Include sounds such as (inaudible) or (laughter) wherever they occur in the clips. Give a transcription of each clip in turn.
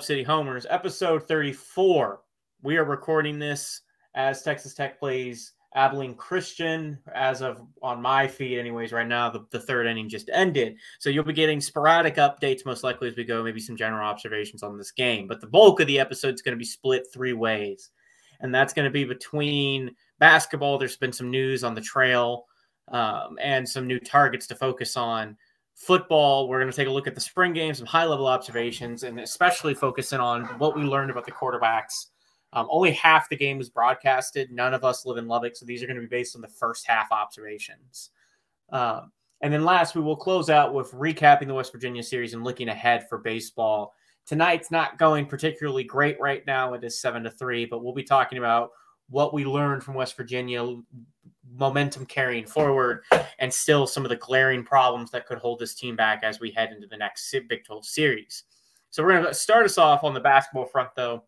City Homers, episode 34. We are recording this as Texas Tech plays Abilene Christian. As of on my feed, anyways, right now, the, the third inning just ended. So you'll be getting sporadic updates most likely as we go, maybe some general observations on this game. But the bulk of the episode is going to be split three ways. And that's going to be between basketball. There's been some news on the trail um, and some new targets to focus on football, we're going to take a look at the spring game, some high level observations, and especially focusing on what we learned about the quarterbacks. Um, only half the game was broadcasted. None of us live in Lubbock, so these are going to be based on the first half observations. Um, and then last, we will close out with recapping the West Virginia series and looking ahead for baseball. Tonight's not going particularly great right now. It is seven to three, but we'll be talking about what we learned from West Virginia, momentum carrying forward, and still some of the glaring problems that could hold this team back as we head into the next Big 12 series. So we're going to start us off on the basketball front, though.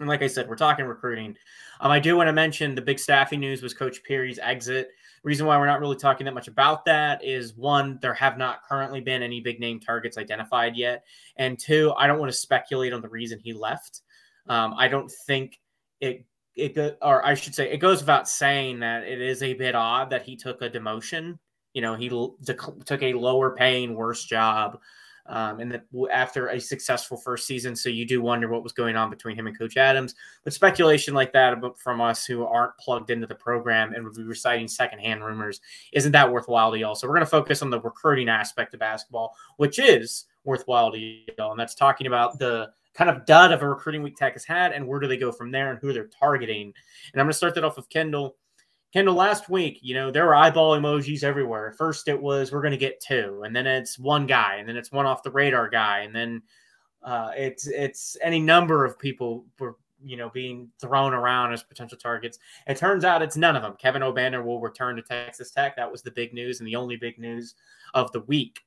And like I said, we're talking recruiting. Um, I do want to mention the big staffing news was Coach Perry's exit. Reason why we're not really talking that much about that is one, there have not currently been any big name targets identified yet, and two, I don't want to speculate on the reason he left. Um, I don't think it it or I should say, it goes without saying that it is a bit odd that he took a demotion. You know, he took a lower paying, worse job, um, and that after a successful first season. So you do wonder what was going on between him and Coach Adams. But speculation like that from us who aren't plugged into the program and would be reciting secondhand rumors isn't that worthwhile to y'all. So we're going to focus on the recruiting aspect of basketball, which is worthwhile to y'all, and that's talking about the kind of dud of a recruiting week Tech has had, and where do they go from there, and who they're targeting. And I'm going to start that off with Kendall. Kendall, last week, you know, there were eyeball emojis everywhere. First, it was we're going to get two, and then it's one guy, and then it's one off the radar guy, and then uh, it's it's any number of people were you know being thrown around as potential targets. It turns out it's none of them. Kevin Obanor will return to Texas Tech. That was the big news and the only big news of the week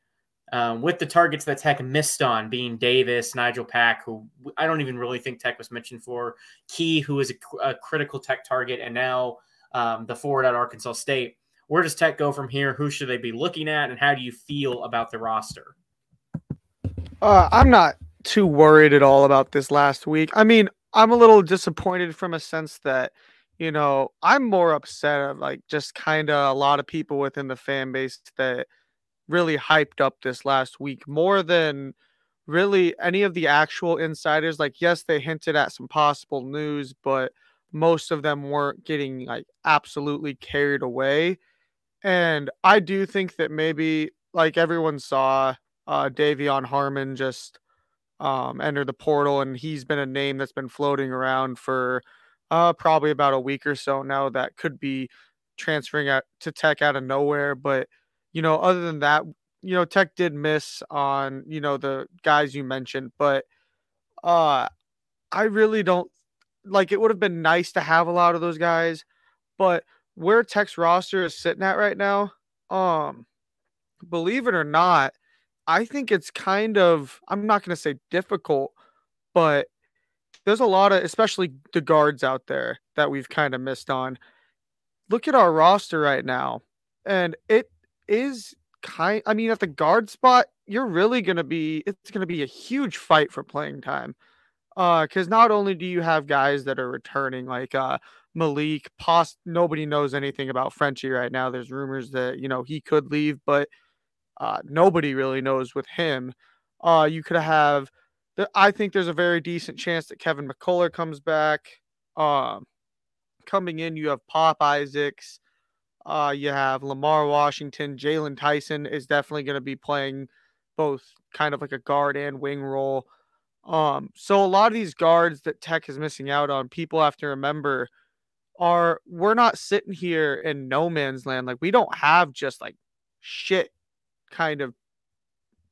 um, with the targets that Tech missed on being Davis, Nigel Pack, who I don't even really think Tech was mentioned for, Key, who is a, a critical Tech target, and now um, the forward at Arkansas State. Where does Tech go from here? Who should they be looking at, and how do you feel about the roster? Uh, I'm not too worried at all about this last week. I mean, I'm a little disappointed from a sense that, you know, I'm more upset of like just kind of a lot of people within the fan base that – really hyped up this last week more than really any of the actual insiders. Like, yes, they hinted at some possible news, but most of them weren't getting like absolutely carried away. And I do think that maybe like everyone saw uh De'Vion Harmon just um enter the portal and he's been a name that's been floating around for uh probably about a week or so now that could be transferring out to tech out of nowhere. But you know, other than that, you know, Tech did miss on, you know, the guys you mentioned, but uh I really don't like it would have been nice to have a lot of those guys, but where Tech's roster is sitting at right now, um believe it or not, I think it's kind of I'm not going to say difficult, but there's a lot of especially the guards out there that we've kind of missed on. Look at our roster right now, and it is kind I mean at the guard spot, you're really going to be it's going to be a huge fight for playing time. Uh cuz not only do you have guys that are returning like uh Malik, Post nobody knows anything about Frenchie right now. There's rumors that, you know, he could leave, but uh nobody really knows with him. Uh you could have I think there's a very decent chance that Kevin McCullar comes back. Um coming in, you have Pop Isaacs, uh, you have Lamar Washington, Jaylon Tyson is definitely going to be playing both kind of like a guard and wing role. Um, so a lot of these guards that Tech is missing out on, people have to remember are we're not sitting here in no man's land. Like we don't have just like shit kind of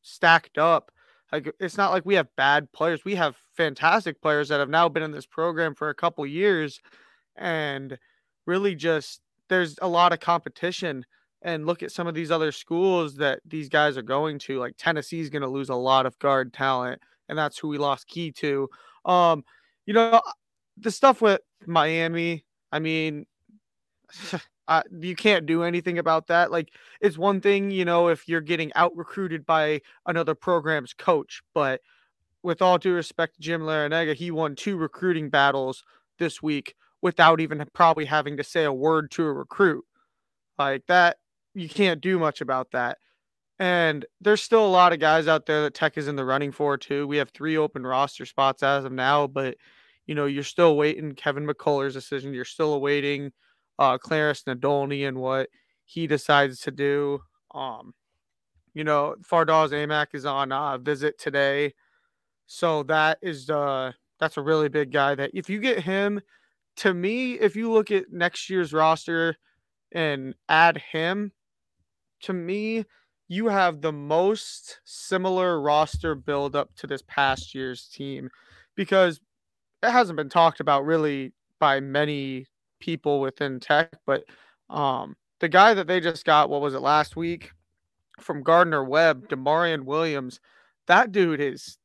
stacked up. Like it's not like we have bad players. We have fantastic players that have now been in this program for a couple years and really just there's a lot of competition and look at some of these other schools that these guys are going to like tennessee's going to lose a lot of guard talent and that's who we lost key to. Um you know the stuff with miami i mean (sighs) uh, you can't do anything about that. Like it's one thing you know if you're getting out recruited by another program's coach but with all due respect to Jim Larrañaga, he won two recruiting battles this week without even probably having to say a word to a recruit. Like that, you can't do much about that. And there's still a lot of guys out there that Tech is in the running for too. We have three open roster spots as of now, but you know, you're still waiting Kevin McCullar's decision. You're still awaiting uh Clarence Nadolny and what he decides to do. Um, you know, Fardaws Aimaq is on a visit today. So that is uh that's a really big guy that if you get him, to me, if you look at next year's roster and add him, to me, you have the most similar roster build up to this past year's team because it hasn't been talked about really by many people within tech, but um the guy that they just got, what was it last week from Gardner Webb, D'Maurian Williams, that dude is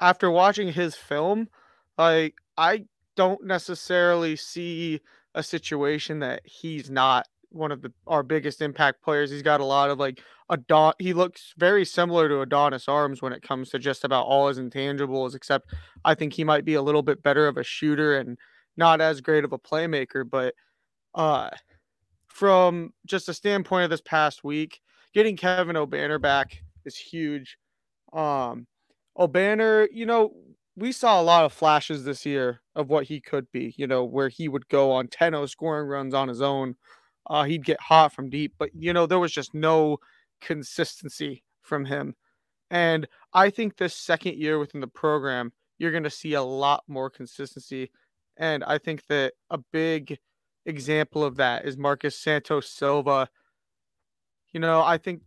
after watching his film, like I don't necessarily see a situation that he's not one of the our biggest impact players. He's got a lot of like a dot. He looks very similar to Adonis Arms when it comes to just about all his intangibles, except I think he might be a little bit better of a shooter and not as great of a playmaker. But uh, from just a standpoint of this past week, getting Kevin Obanor back is huge. Um, Obanor, you know, we saw a lot of flashes this year of what he could be, you know, where he would go on 10 scoring runs on his own uh, he'd get hot from deep, but you know there was just no consistency from him. And I think this second year within the program, you're going to see a lot more consistency. And I think that a big example of that is Marcus Santos Silva. You know, I think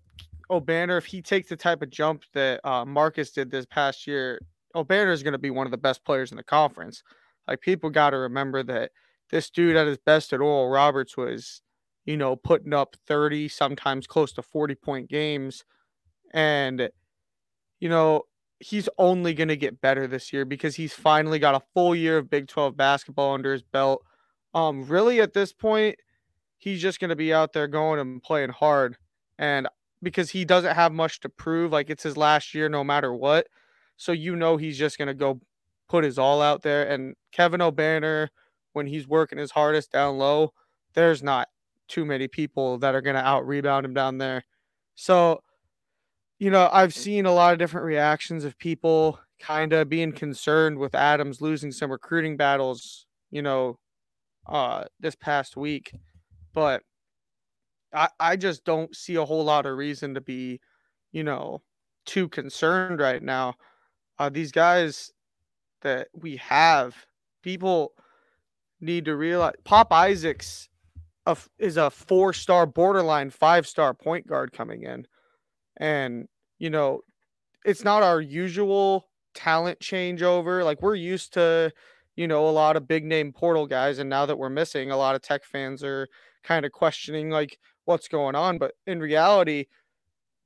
Obanor, if he takes the type of jump that uh, Marcus did this past year, Obanor is going to be one of the best players in the conference. Like people got to remember that this dude at his best at Oral Roberts was you know, putting up 30, sometimes close to 40 point games. And, you know, he's only going to get better this year because he's finally got a full year of Big 12 basketball under his belt. Um, really, at this point, he's just going to be out there going and playing hard. And because he doesn't have much to prove, like it's his last year no matter what. So, you know, he's just going to go put his all out there. And Kevin Obanor, when he's working his hardest down low, there's not too many people that are going to out rebound him down there. So, you know, I've seen a lot of different reactions of people kind of being concerned with Adams losing some recruiting battles, you know, uh this past week. But I I just don't see a whole lot of reason to be, you know, too concerned right now. Uh these guys that we have, people need to realize Pop Isaacs is a four star, borderline five star point guard coming in. And, you know, it's not our usual talent changeover. Like we're used to, you know, a lot of big name portal guys. And now that we're missing, a lot of tech fans are kind of questioning like what's going on. But in reality,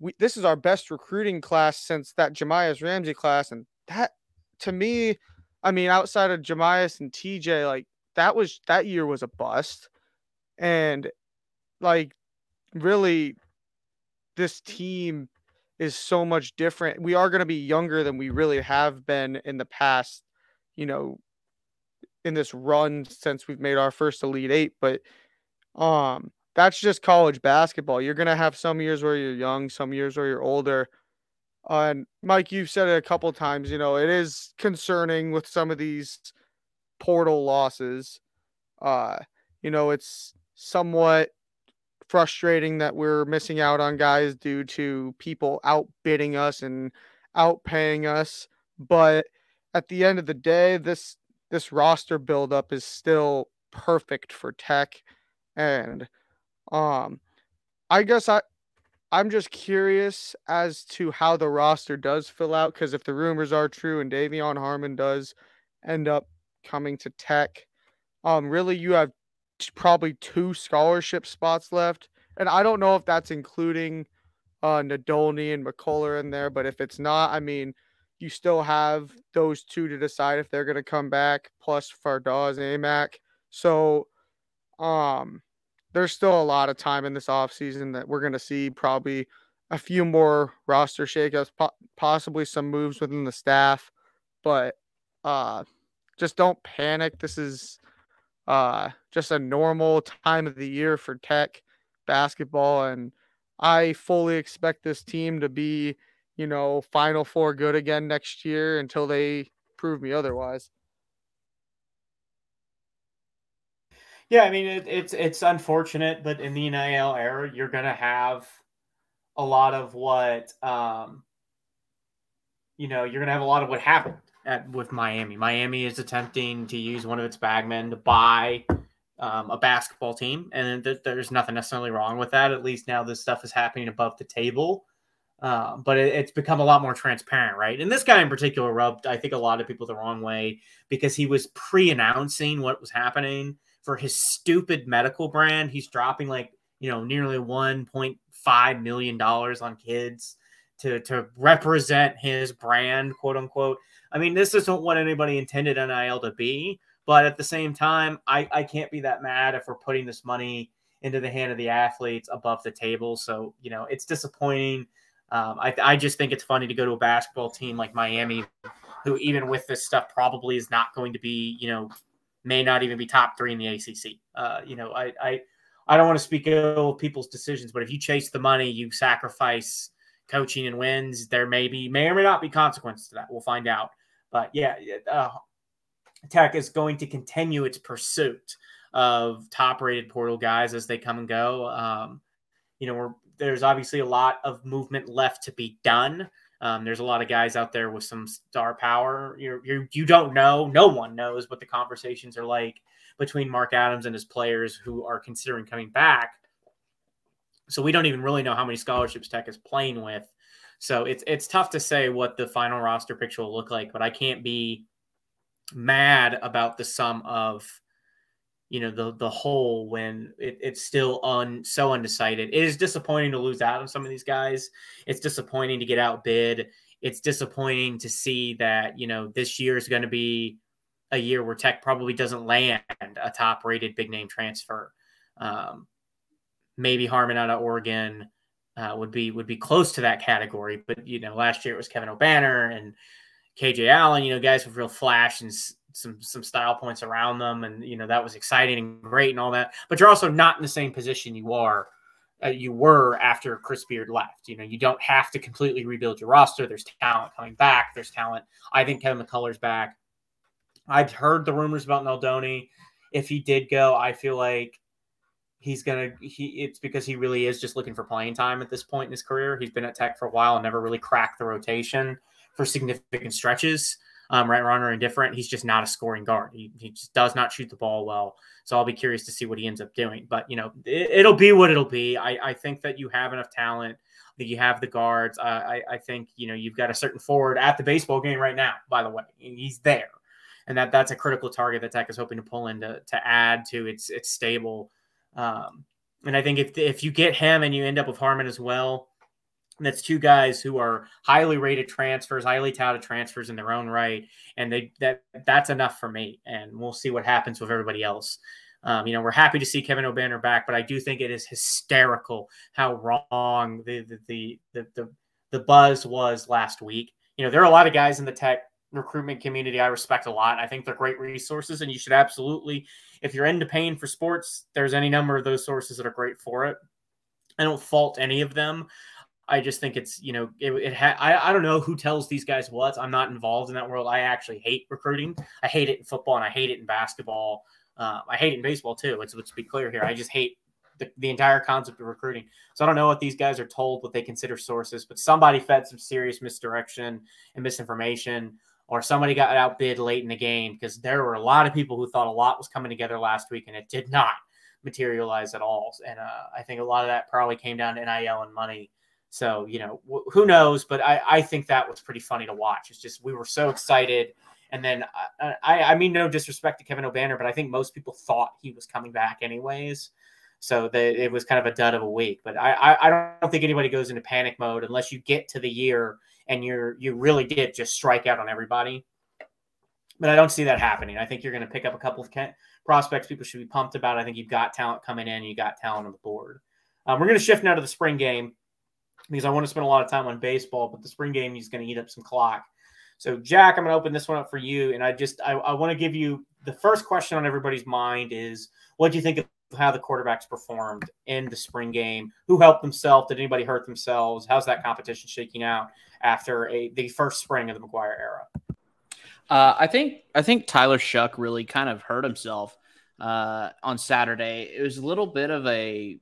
we, this is our best recruiting class since that Jahmi'us Ramsey class. And that to me, I mean, outside of Jahmi'us and TJ, like that was that year was a bust. And like really this team is so much different. We are going to be younger than we really have been in the past, you know, in this run since we've made our first Elite 8, but um that's just college basketball. You're to have some years where you're young, some years where you're older. Uh, and Mike, you've said it a couple times, you know, it is concerning with some of these portal losses. Uh, you know, it's somewhat frustrating that we're missing out on guys due to people outbidding us and outpaying us. But at the end of the day, this this roster buildup is still perfect for Tech, and um, I guess I I'm just curious as to how the roster does fill out because if the rumors are true and De'Vion Harmon does end up coming to Tech, um, really you have probably two scholarship spots left. And I don't know if that's including uh, Nadolny and McCullar in there, but if it's not, I mean, you still have those two to decide if they're going to come back, plus Fardaws and Aimaq. So, um, there's still a lot of time in this offseason that we're going to see probably a few more roster shakeups, po- possibly some moves within the staff, but uh, just don't panic. This is uh, just a normal time of the year for Tech basketball, and I fully expect this team to be, you know, Final Four good again next year until they prove me otherwise. Yeah, I mean it, it's it's unfortunate, but in the NIL era, you're gonna have a lot of what um, you know. You're gonna have a lot of what happened at with Miami. Miami is attempting to use one of its bagmen to buy um, a basketball team, and th- there's nothing necessarily wrong with that. At least now this stuff is happening above the table. Uh, but it, it's become a lot more transparent, right? And this guy in particular rubbed, I think, a lot of people the wrong way because he was pre-announcing what was happening for his stupid medical brand. He's dropping like, you know, nearly $1.5 million on kids to, to represent his brand, quote unquote. I mean, this isn't what anybody intended NIL to be. But at the same time, I, I can't be that mad if we're putting this money into the hand of the athletes above the table. So, you know, it's disappointing. Um, I, I just think it's funny to go to a basketball team like Miami, who, even with this stuff, probably is not going to be, you know, may not even be top three in the ACC. Uh, you know, I, I, I don't want to speak ill of people's decisions, but if you chase the money, you sacrifice coaching and wins. There may be, may or may not be consequences to that. We'll find out. But yeah, uh, Tech is going to continue its pursuit of top-rated portal guys as they come and go. Um, you know, there's obviously a lot of movement left to be done. Um, there's a lot of guys out there with some star power. You're, you're, you don't know. No one knows what the conversations are like between Mark Adams and his players who are considering coming back. So we don't even really know how many scholarships Tech is playing with. So it's it's tough to say what the final roster picture will look like. But I can't be mad about the sum of you know the the whole when it, it's still un so undecided. It is disappointing to lose out on some of these guys. It's disappointing to get outbid. It's disappointing to see that you know this year is going to be a year where Tech probably doesn't land a top rated big name transfer. Um, maybe Harmon out of Oregon uh, would be would be close to that category, but you know last year it was Kevin Obanor and KJ Allen. You know guys with real flash and some some style points around them, and you know that was exciting and great and all that. But you're also not in the same position you are uh, you were after Chris Beard left. You know, you don't have to completely rebuild your roster. There's talent coming back. There's talent. I think Kevin McCullar's back. I've heard the rumors about Nadolny. If he did go, I feel like he's gonna he it's because he really is just looking for playing time at this point in his career. He's been at Tech for a while and never really cracked the rotation for significant stretches um, right runner and different. He's just not a scoring guard. He, he just does not shoot the ball well. So I'll be curious to see what he ends up doing. But you know, it, will be what it'll be. I, I think that you have enough talent. That you have the guards. Uh, I, I think you know you've got a certain forward at the baseball game right now. By the way, he's there, and that that's a critical target that Tech is hoping to pull in to, to add to its its stable. Um, and I think if if you get him and you end up with Harmon as well, and that's two guys who are highly rated transfers, highly touted transfers in their own right, and they that that's enough for me. And we'll see what happens with everybody else. Um, you know, we're happy to see Kevin Obanor back, but I do think it is hysterical how wrong the the the the, the, the buzz was last week. You know, there are a lot of guys in the tech recruitment community I respect a lot. I think they're great resources, and you should absolutely, if you're into paying for sports, there's any number of those sources that are great for it. I don't fault any of them. I just think it's you know it, it ha- I, I don't know who tells these guys what. I'm not involved in that world. I actually hate recruiting. I hate it in football and I hate it in basketball. Uh, I hate it in baseball too. Let's let's be clear here. I just hate the, the entire concept of recruiting. So I don't know what these guys are told, what they consider sources, but somebody fed some serious misdirection and misinformation, or somebody got outbid late in the game because there were a lot of people who thought a lot was coming together last week and it did not materialize at all. And uh, I think a lot of that probably came down to NIL and money so, you know, who knows? But I, I think that was pretty funny to watch. It's just we were so excited. And then uh, I, I mean, no disrespect to Kevin Obanor, but I think most people thought he was coming back anyways. So that it was kind of a dud of a week. But I, I, I don't think anybody goes into panic mode unless you get to the year and you're you really did just strike out on everybody. But I don't see that happening. I think you're going to pick up a couple of prospects people should be pumped about. I think you've got talent coming in, you got talent on the board. Um, we're going to shift now to the spring game because I want to spend a lot of time on baseball, but the spring game is going to eat up some clock. So, Jack, I'm going to open this one up for you, and I just I, I want to give you the first question on everybody's mind is what do you think of how the quarterbacks performed in the spring game? Who helped themselves? Did anybody hurt themselves? How's that competition shaking out after a the first spring of the McGuire era? Uh, I think I think Tyler Shough really kind of hurt himself uh, on Saturday. It was a little bit of a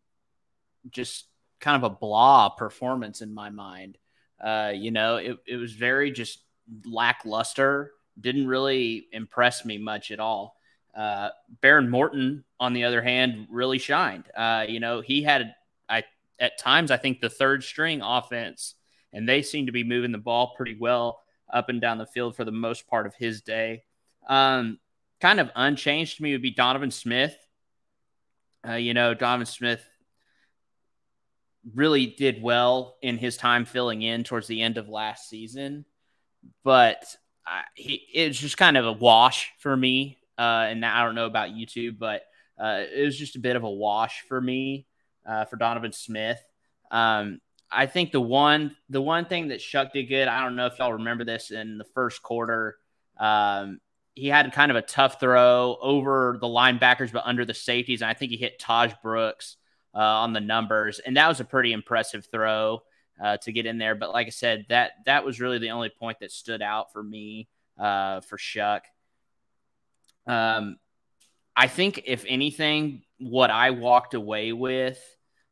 just kind of a blah performance in my mind. Uh, you know, it, it was very just lackluster. Didn't really impress me much at all. Uh, Behren Morton, on the other hand, really shined. Uh, you know, he had I at times I think the third string offense, and they seemed to be moving the ball pretty well up and down the field for the most part of his day. Um, kind of unchanged to me would be Donovan Smith. Uh, you know, Donovan Smith really did well in his time filling in towards the end of last season, but he it's just kind of a wash for me. Uh, and I don't know about YouTube, but uh, it was just a bit of a wash for me uh, for Donovan Smith. Um, I think the one the one thing that Shough did good. I don't know if y'all remember this in the first quarter. Um, he had kind of a tough throw over the linebackers, but under the safeties. And I think he hit Taj Brooks uh, on the numbers, and that was a pretty impressive throw uh, to get in there. But like I said, that that was really the only point that stood out for me uh, for Shough. Um, I think if anything, what I walked away with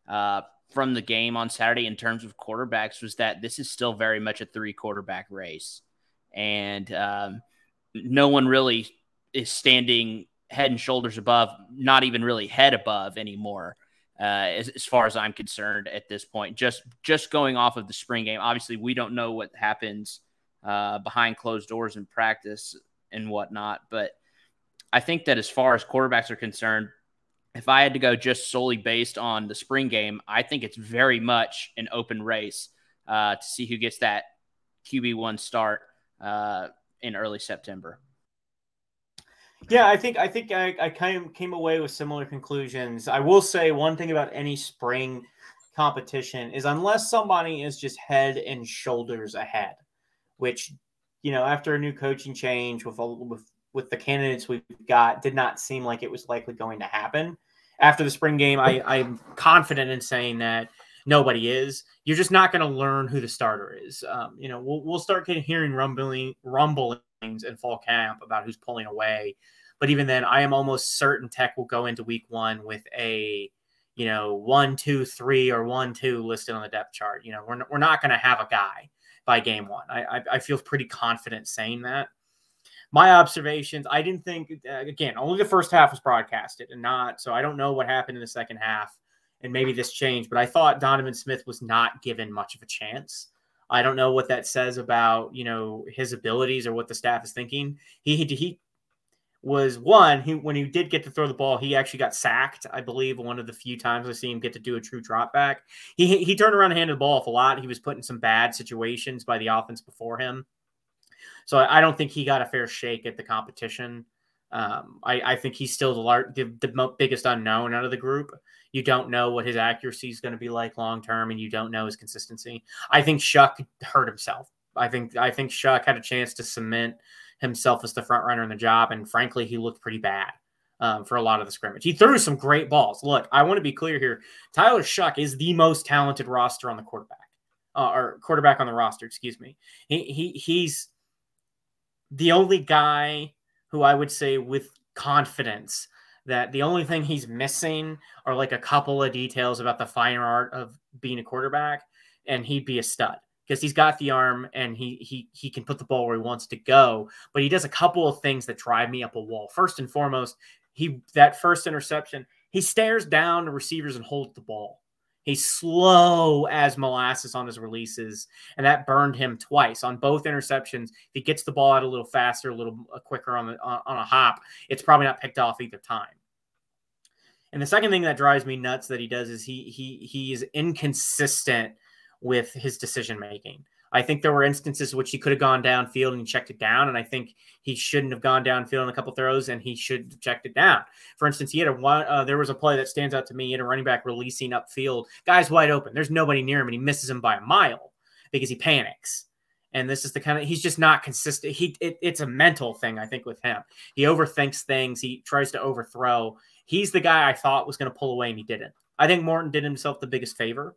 uh, from the game on Saturday in terms of quarterbacks was that this is still very much a three quarterback race, and um, no one really is standing head and shoulders above, not even really head above anymore uh, as, as, far as I'm concerned at this point. Just just going off of the spring game, obviously we don't know what happens uh, behind closed doors in practice and whatnot, but I think that as far as quarterbacks are concerned, if I had to go just solely based on the spring game, I think it's very much an open race uh, to see who gets that QB one start uh, in early September. Yeah, I think I think I, I kind of came away with similar conclusions. I will say one thing about any spring competition is unless somebody is just head and shoulders ahead, which you know after a new coaching change with with with the candidates we've got did not seem like it was likely going to happen. After the spring game, I, I'm confident in saying that nobody is. You're just not going to learn who the starter is. Um, you know, we'll, we'll start hearing rumbling rumblings in fall camp about who's pulling away. But even then, I am almost certain Tech will go into week one with a, you know, one, two, three, or one, two listed on the depth chart. You know, we're, we're not going to have a guy by game one. I, I, I feel pretty confident saying that. My observations, I didn't think, uh, again, only the first half was broadcasted and not, so I don't know what happened in the second half. And maybe this changed, but I thought Donovan Smith was not given much of a chance. I don't know what that says about you know his abilities or what the staff is thinking. He he was one he when he did get to throw the ball, he actually got sacked. I believe one of the few times I see him get to do a true drop back. He he turned around and handed the ball off a lot. He was put in some bad situations by the offense before him. So I, I don't think he got a fair shake at the competition. Um, I, I think he's still the, lar- the, the biggest unknown out of the group. You don't know what his accuracy is going to be like long term, and you don't know his consistency. I think Shough hurt himself. I think I think Shough had a chance to cement himself as the front runner in the job, and frankly, he looked pretty bad um, for a lot of the scrimmage. He threw some great balls. Look, I want to be clear here. Tyler Shough is the most talented roster on the quarterback, uh, or quarterback on the roster. Excuse me. He, he he's the only guy who I would say with confidence that the only thing he's missing are like a couple of details about the fine art of being a quarterback, and he'd be a stud because he's got the arm and he he he can put the ball where he wants to go. But he does a couple of things that drive me up a wall. First and foremost, he that first interception, he stares down the receivers and holds the ball. He's slow as molasses on his releases, and that burned him twice on both interceptions. If he gets the ball out a little faster, a little uh, quicker on the on, on a hop, it's probably not picked off either time. And the second thing that drives me nuts that he does is he he he is inconsistent with his decision making. I think there were instances which he could have gone downfield and checked it down, and I think he shouldn't have gone downfield in a couple throws, and he should have checked it down. For instance, he had a one. Uh, there was a play that stands out to me. He had a running back releasing upfield, guys wide open. There's nobody near him, and he misses him by a mile because he panics. And this is the kind of he's just not consistent. He it, it's a mental thing, I think, with him. He overthinks things. He tries to overthrow. He's the guy I thought was going to pull away, and he didn't. I think Morton did himself the biggest favor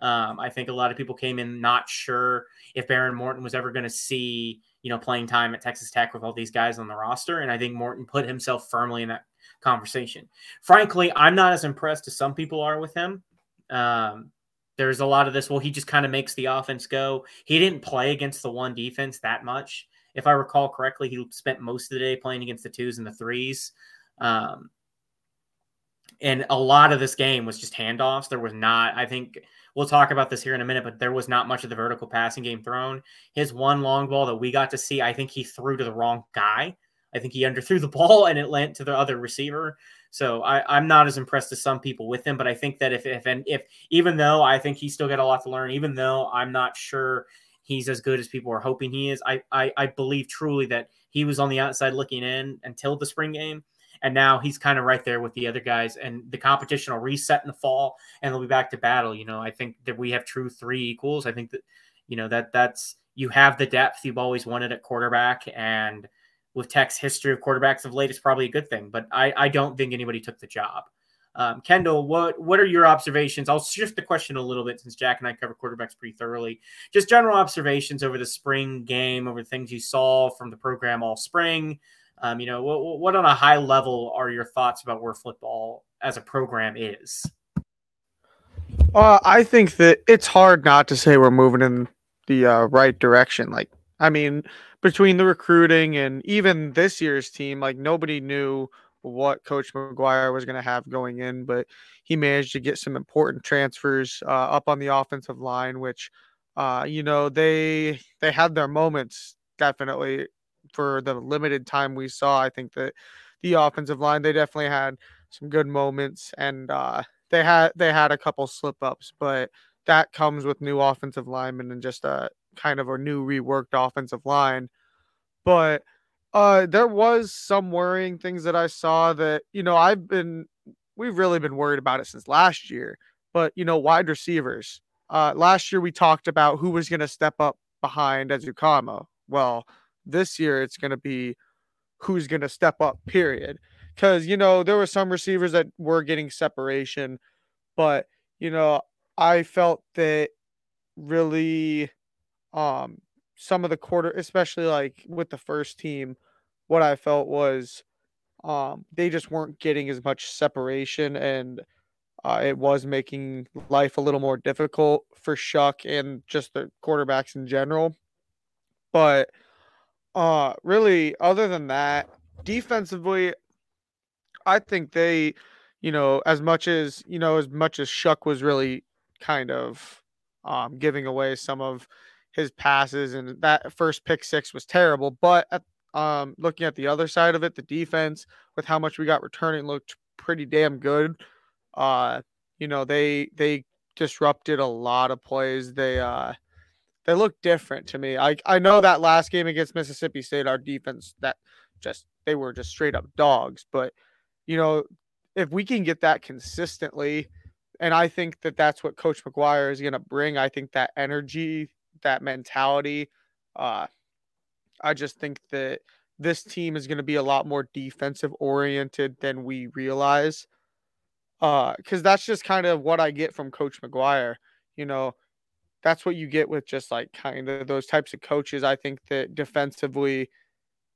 um, I think a lot of people came in not sure if Behren Morton was ever going to see, you know, playing time at Texas Tech with all these guys on the roster. And I think Morton put himself firmly in that conversation. Frankly, I'm not as impressed as some people are with him. Um, there's a lot of this. Well, he just kind of makes the offense go. He didn't play against the one defense that much. If I recall correctly, he spent most of the day playing against the twos and the threes. Um, and a lot of this game was just handoffs. There was not, I think, We'll talk about this here in a minute, but there was not much of the vertical passing game thrown. His one long ball that we got to see, I think he threw to the wrong guy. I think he underthrew the (laughs) ball and it went to the other receiver. So I, am not as impressed as some people with him, but I think that if if and if even though I think he's still got a lot to learn, even though I'm not sure he's as good as people are hoping he is, I I, I believe truly that he was on the outside looking in until the spring game and now he's kind of right there with the other guys. And the competition will reset in the fall, and they'll be back to battle. You know, I think that we have true three equals. I think that you know that that's you have the depth you've always wanted at quarterback, and with Tech's history of quarterbacks of late, it's probably a good thing. But I I don't think anybody took the job. Um, Kendall, what what are your observations? I'll shift the question a little bit since Jack and I cover quarterbacks pretty thoroughly. Just general observations over the spring game, over things you saw from the program all spring, um, you know, what, what on a high level are your thoughts about where football as a program is? Uh, I think that it's hard not to say we're moving in the uh, right direction. Like, I mean, between the recruiting and even this year's team, like nobody knew what Coach McGuire was going to have going in, but he managed to get some important transfers uh, up on the offensive line, which, uh, you know, they they had their moments definitely for the limited time we saw. I think that the offensive line they definitely had some good moments and uh, they had they had a couple slip ups, but that comes with new offensive linemen and just a kind of a new reworked offensive line. But uh, there was some worrying things that I saw that you know I've been we've really been worried about it since last year. But you know, wide receivers. Uh, last year we talked about who was going to step up behind Ezukanma. Well, this year, it's going to be who's going to step up, period. Because, you know, there were some receivers that were getting separation, but, you know, I felt that really um some of the quarter especially like with the first team what i felt was um they just weren't getting as much separation and uh, it was making life a little more difficult for Shough and just the quarterbacks in general but uh, really, other than that, defensively, I think they, you know, as much as you know, as much as Shough was really kind of um, giving away some of his passes, and that first pick six was terrible. But at, um, looking at the other side of it, the defense with how much we got returning looked pretty damn good. Uh, you know, they they disrupted a lot of plays. They uh, they look different to me. I I know that last game against Mississippi State, our defense that just they were just straight up dogs. But you know, if we can get that consistently, and I think that that's what Coach McGuire is going to bring. I think that energy, that mentality. Uh, I just think that this team is going to be a lot more defensive oriented than we realize. Uh, because that's just kind of what I get from Coach McGuire. You know, that's what you get with just like kind of those types of coaches. I think that defensively,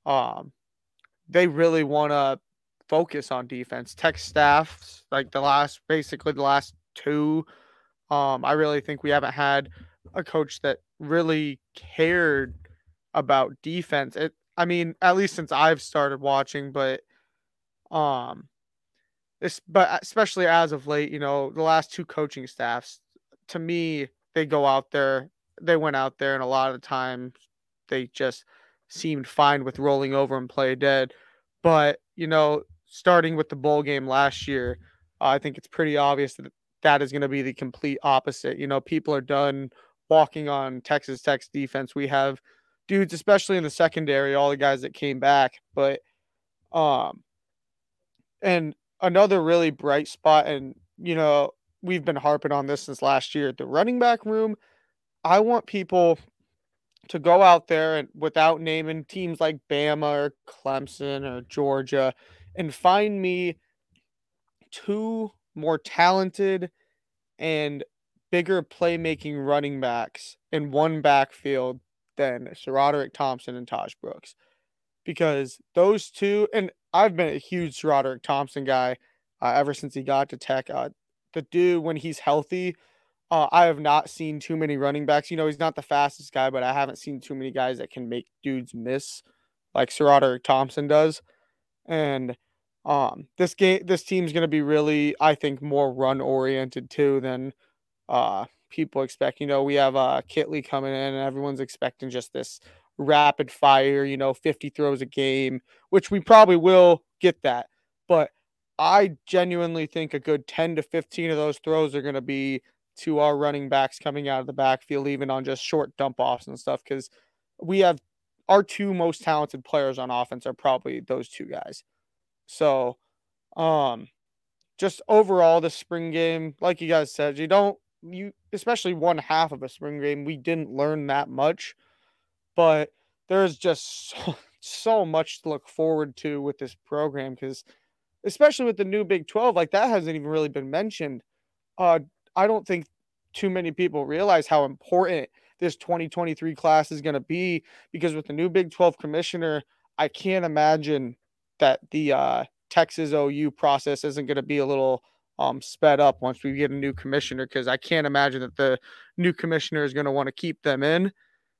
um, they really want to focus on defense. Tech staffs, like the last, basically the last two, um, I really think we haven't had a coach that really cared about defense. It, I mean, at least since I've started watching, but, um, this, but especially as of late, you know, the last two coaching staffs, to me, they go out there. They went out there, and a lot of the time they just seemed fine with rolling over and play dead. But you know, starting with the bowl game last year, uh, I think it's pretty obvious that that is going to be the complete opposite. You know, people are done walking on Texas Tech's defense. We have dudes, especially in the secondary, all the guys that came back. But um and another really bright spot, and you know, we've been harping on this since last year. The running back room, I want people to go out there and without naming teams like Bama or Clemson or Georgia and find me two more talented and bigger playmaking running backs in one backfield than SaRodorick Thompson and Taj Brooks. Because those two, and I've been a huge SaRodorick Thompson guy uh, ever since he got to Tech. Uh, the dude, when he's healthy, uh, I have not seen too many running backs. You know, he's not the fastest guy, but I haven't seen too many guys that can make dudes miss like SaRodorick Thompson does. And um, this game, this team's going to be really, I think, more run oriented too than uh, people expect. You know, we have uh, Kittley coming in, and everyone's expecting just this rapid fire, you know, 50 throws a game, which we probably will get that. But I genuinely think a good 10 to 15 of those throws are going to be to our running backs coming out of the backfield, even on just short dump offs and stuff, because we have our two most talented players on offense are probably those two guys. So, um, just overall, the spring game, like you guys said, you don't, you, especially one half of a spring game, we didn't learn that much, but there's just (laughs) so, so much to look forward to with this program because, especially with the new Big 12, like that hasn't even really been mentioned. Uh, I don't think too many people realize how important this 2023 class is going to be because with the new Big 12 commissioner, I can't imagine that the uh, Texas OU process isn't going to be a little um, sped up once we get a new commissioner because I can't imagine that the new commissioner is going to want to keep them in.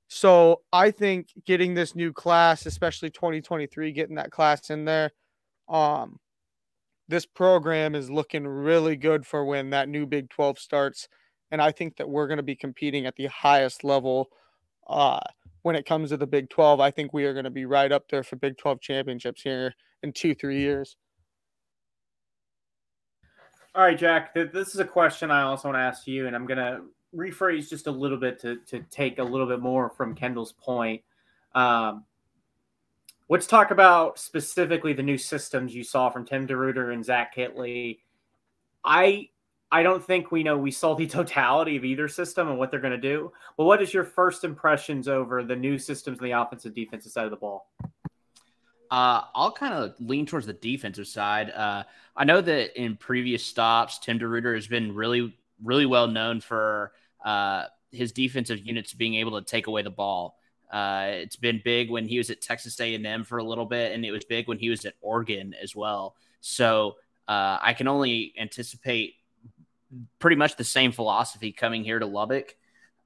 So I think getting this new class, especially 2023, getting that class in there, um, this program is looking really good for when that new Big 12 starts. And I think that we're going to be competing at the highest level uh, when it comes to the Big 12. I think we are going to be right up there for Big 12 championships here in two, three years. All right, Jack, this is a question I also want to ask you, and I'm going to rephrase just a little bit to, to take a little bit more from Kendall's point. Um, Let's talk about specifically the new systems you saw from Tim DeRuyter and Zach Kittley. I I don't think we know we saw the (laughs) totality of either system and what they're going to do. But what is your first impressions over the new systems on the offensive defensive side of the ball? Uh, I'll kind of lean towards the defensive side. Uh, I know that in previous stops, Tim DeRuyter has been really, really well known for uh, his defensive units being able to take away the ball. Uh, it's been big when he was at Texas A&M for a little bit, and it was big when he was at Oregon as well. So uh, I can only anticipate pretty much the same philosophy coming here to Lubbock.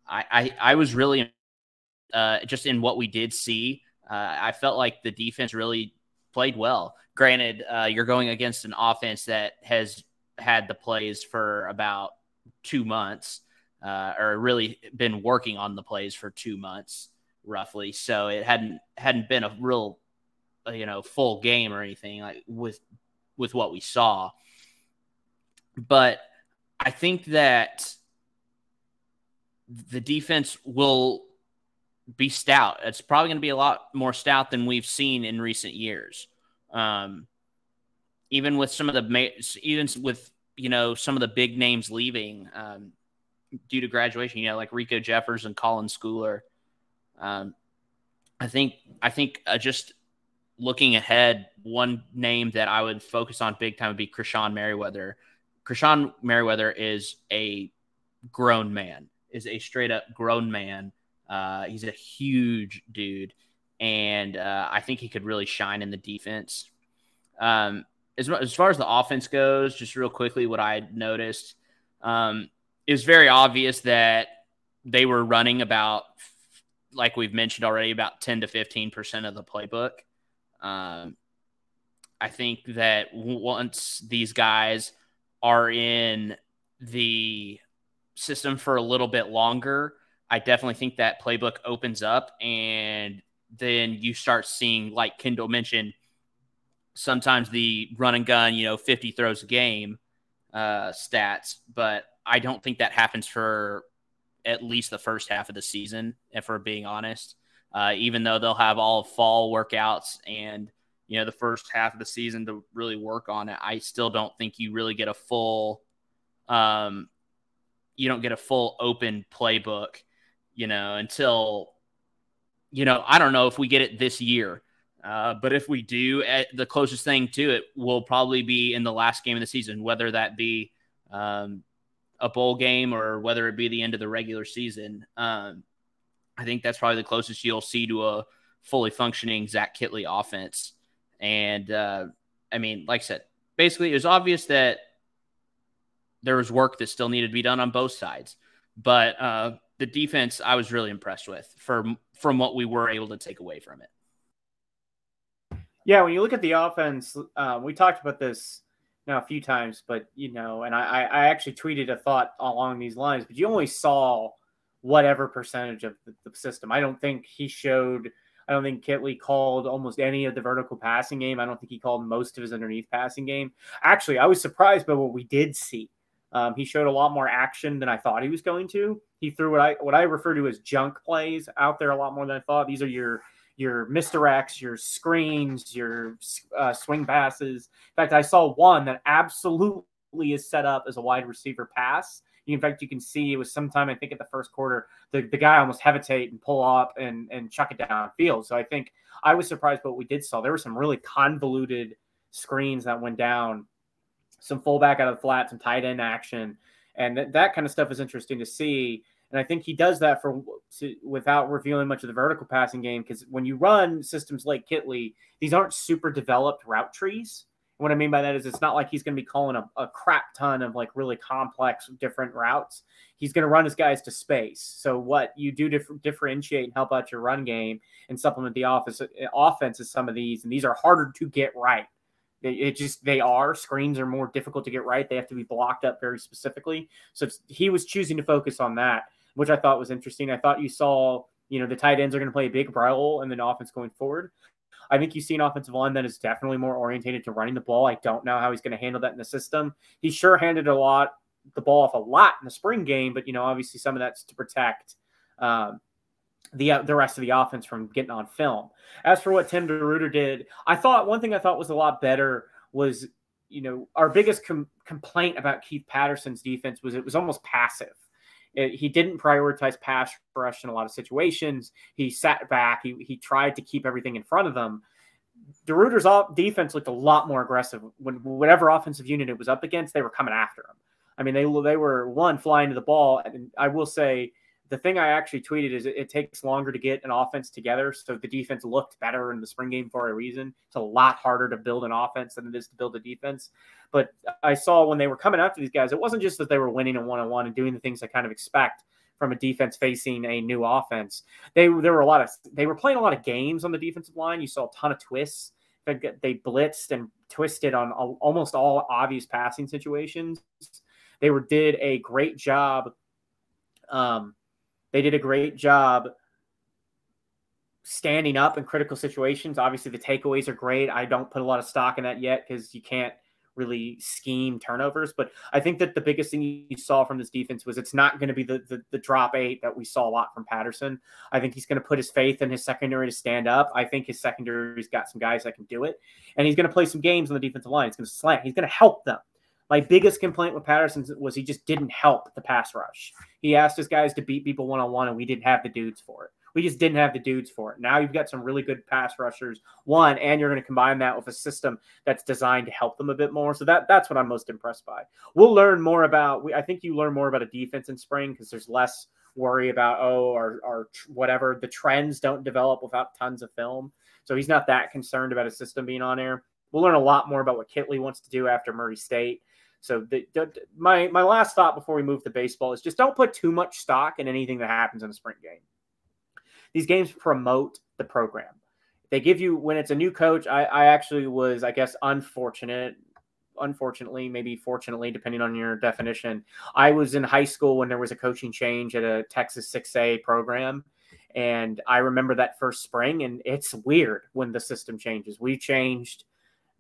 I I, I was really uh, just in what we did see. Uh, I felt like the defense really played well. Granted, uh, you're going against an offense that has had the plays for about two months, uh, or really been working on the plays for two months roughly. So it hadn't hadn't been a real uh, you know full game or anything like with with what we saw. But I think that the defense will be stout. It's probably going to be a lot more stout than we've seen in recent years. Um, even with some of the even with you know some of the big names leaving um, due to graduation, you know, like Riko Jeffers and Colin Schooler. Um, I think I think uh, just looking ahead, one name that I would focus on big time would be Krishon Merriweather. Krishon Merriweather is a grown man, is a straight up grown man. Uh, he's a huge dude, and uh, I think he could really shine in the defense. Um, as, as far as the offense goes, just real quickly, what I noticed um, it was very obvious that they were running about like we've mentioned already, about 10 to 15% of the playbook. Um, I think that once these guys are in the system for a little bit longer, I definitely think that playbook opens up and then you start seeing, like Kendall mentioned, sometimes the run and gun, you know, 50 throws a game uh, stats, but I don't think that happens for at least the first half of the season, if we're being honest. Uh, even though they'll have all fall workouts and you know the first half of the season to really work on it, I still don't think you really get a full, um, you don't get a full open playbook, you know, until, you know, I don't know if we get it this year. Uh, but if we do, eh, the closest thing to it will probably be in the last game of the season, whether that be um, a bowl game or whether it be the end of the regular season. Um, I think that's probably the closest you'll see to a fully functioning Zach Kittley offense. And uh, I mean, like I said, basically it was obvious that there was work that still needed to be done on both sides. But uh, the defense, I was really impressed with from from what we were able to take away from it. Yeah, when you look at the offense, uh, we talked about this now a few times, but you know, and I, I actually tweeted a thought along these lines, but you only saw whatever percentage of the, the, system. I don't think he showed. I don't think Kittley called almost any of the vertical passing game. I don't think he called most of his underneath passing game. Actually, I was surprised by what we did see. Um, he showed a lot more action than I thought he was going to. He threw what I what I refer to as junk plays out there a lot more than I thought. These are your your misdirects, your screens, your uh, swing passes. In fact, I saw one that absolutely is set up as a wide receiver pass in fact, you can see it was sometime I think at the first quarter, the, the guy almost hesitate and pull up and and chuck it downfield. So I think I was surprised by what we did saw. There were some really convoluted screens that went down, some fullback out of the flat, some tight end action, and that, that kind of stuff is interesting to see. And I think he does that for to, without revealing much of the vertical passing game because when you run systems like Kittley, these aren't super developed route trees. What I mean by that is it's not like he's going to be calling a, a crap ton of like really complex different routes. He's going to run his guys to space. So what you do to differentiate and help out your run game and supplement the office uh, offense is some of these, and these are harder to get right. It just they are screens are more difficult to get right. They have to be blocked up very specifically. So he was choosing to focus on that, which I thought was interesting. I thought you saw you know the tight ends are going to play a big role in the offense going forward. I think you see an offensive line that is definitely more orientated to running the ball. I don't know how he's going to handle that in the system. He sure handed a lot the ball off a lot in the spring game, but you know, obviously some of that's to protect um, the uh, the rest of the offense from getting on film. As for what Tim DeRuyter did, I thought one thing I thought was a lot better was you know our biggest com- complaint about Keith Patterson's defense was it was almost passive. It, he didn't prioritize pass rush in a lot of situations. He sat back. He, he tried to keep everything in front of them. DeRuyter's defense looked a lot more aggressive. When whatever offensive unit it was up against, they were coming after him. I mean, they they were one flying to the ball, and I will say the thing I actually tweeted is it, it, takes longer to get an offense together. So the defense looked better in the spring game for a reason. It's a lot harder to build an offense than it is to build a defense. But I saw when they were coming after these guys, it wasn't just that they were winning a one on one and doing the things I kind of expect from a defense facing a new offense. They there were a lot of they were playing a lot of games on the defensive line. You saw a ton of twists. They blitzed and twisted on almost all obvious passing situations. They were did a great job. Um, they did a great job standing up in critical situations. Obviously, the takeaways are great. I don't put a lot of stock in that yet because you can't really scheme turnovers. But I think that the biggest thing you saw from this defense was it's not going to be the, the, the drop eight that we saw a lot from Patterson. I think he's going to put his faith in his secondary to stand up. I think his secondary's got some guys that can do it, and he's going to play some games on the defensive line. He's going to slant. He's going to help them. My biggest complaint with Patterson was he just didn't help the pass rush. He asked his guys to beat people one on one, and we didn't have the dudes for it. We just didn't have the dudes for it. Now you've got some really good pass rushers, one, and you're going to combine that with a system that's designed to help them a bit more. So that that's what I'm most impressed by. We'll learn more about. I think you learn more about a defense in spring because there's less worry about oh or or whatever the trends don't develop without tons of film. So he's not that concerned about his system being on air. We'll learn a lot more about what Kittley wants to do after Murray State. So the, the, my my last thought before we move to baseball is just don't put too much stock in anything that happens in a sprint game. These games promote the program. They give you when it's a new coach. I, I actually was, I guess, unfortunate. Unfortunately, maybe fortunately, depending on your definition. I was in high school when there was a coaching change at a Texas 6A program. And I remember that first spring, and it's weird when the system changes. We changed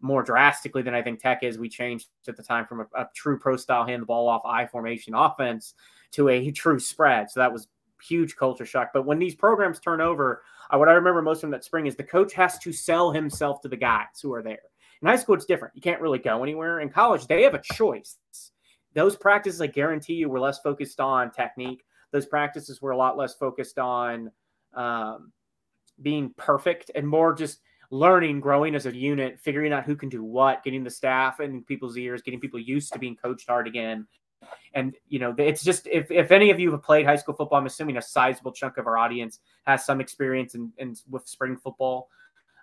more drastically than I think Tech is. We changed at the time from a, a true pro style hand the ball off I formation offense to a true spread. So that was huge culture shock. But when these programs turn over, uh, what I remember most from that spring is the coach has to sell himself to the guys who are there. In high school, it's different. You can't really go anywhere. In college, they have a choice. Those practices, I guarantee you, were less focused on technique. Those practices were a lot less focused on um, being perfect and more just learning, growing as a unit, figuring out who can do what, getting the staff in people's ears, getting people used to being coached hard again. And you know, it's just if, if any of you have played high school football, I'm assuming a sizable chunk of our audience has some experience in, in with spring football.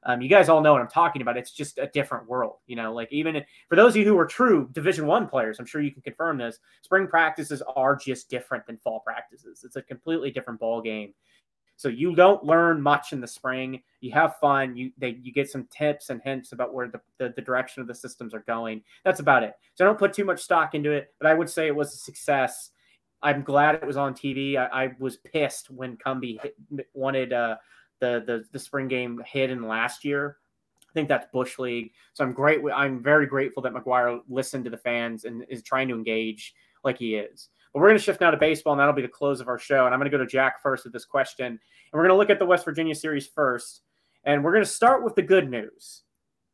Um, you guys all know what I'm talking about. It's just a different world, you know. Like even for those of you who are true Division One players, I'm sure you can confirm this. Spring practices are just different than fall practices. It's a completely different ball game. So you don't learn much in the spring. You have fun. You they, you get some tips and hints about where the, the, the direction of the systems are going. That's about it. So I don't put too much stock into it, but I would say it was a success. I'm glad it was on TV. I, I was pissed when hit, wanted uh, the, the the spring game hit in last year. I think that's Bush League. So I'm great. I'm very grateful that McGuire listened to the fans and is trying to engage like he is. But we're going to shift now to baseball, and that'll be the close of our show. And I'm going to go to Jack first with this question. And we're going to look at the West Virginia series first. And we're going to start with the good news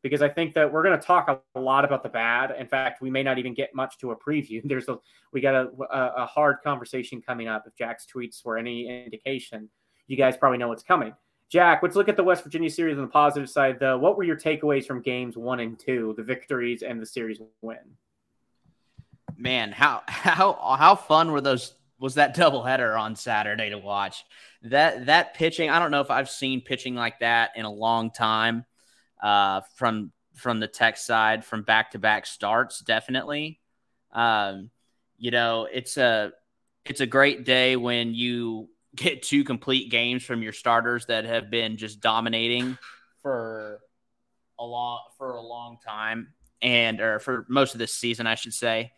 because I think that we're going to talk a lot about the bad. In fact, we may not even get much to a preview. (laughs) There's a we got a, a, a hard conversation coming up. If Jack's tweets were any indication, you guys probably know what's coming. Jack, let's look at the West Virginia series on the positive side, though. What were your takeaways from games one and two, the victories and the series win? Man, how how how fun were those? Was that doubleheader on Saturday to watch? That that pitching, I don't know if I've seen pitching like that in a long time. Uh, from from the tech side, from back to back starts, definitely. Um, you know, it's a it's a great day when you get two complete games from your starters that have been just dominating for a long for a long time and or for most of this season, I should say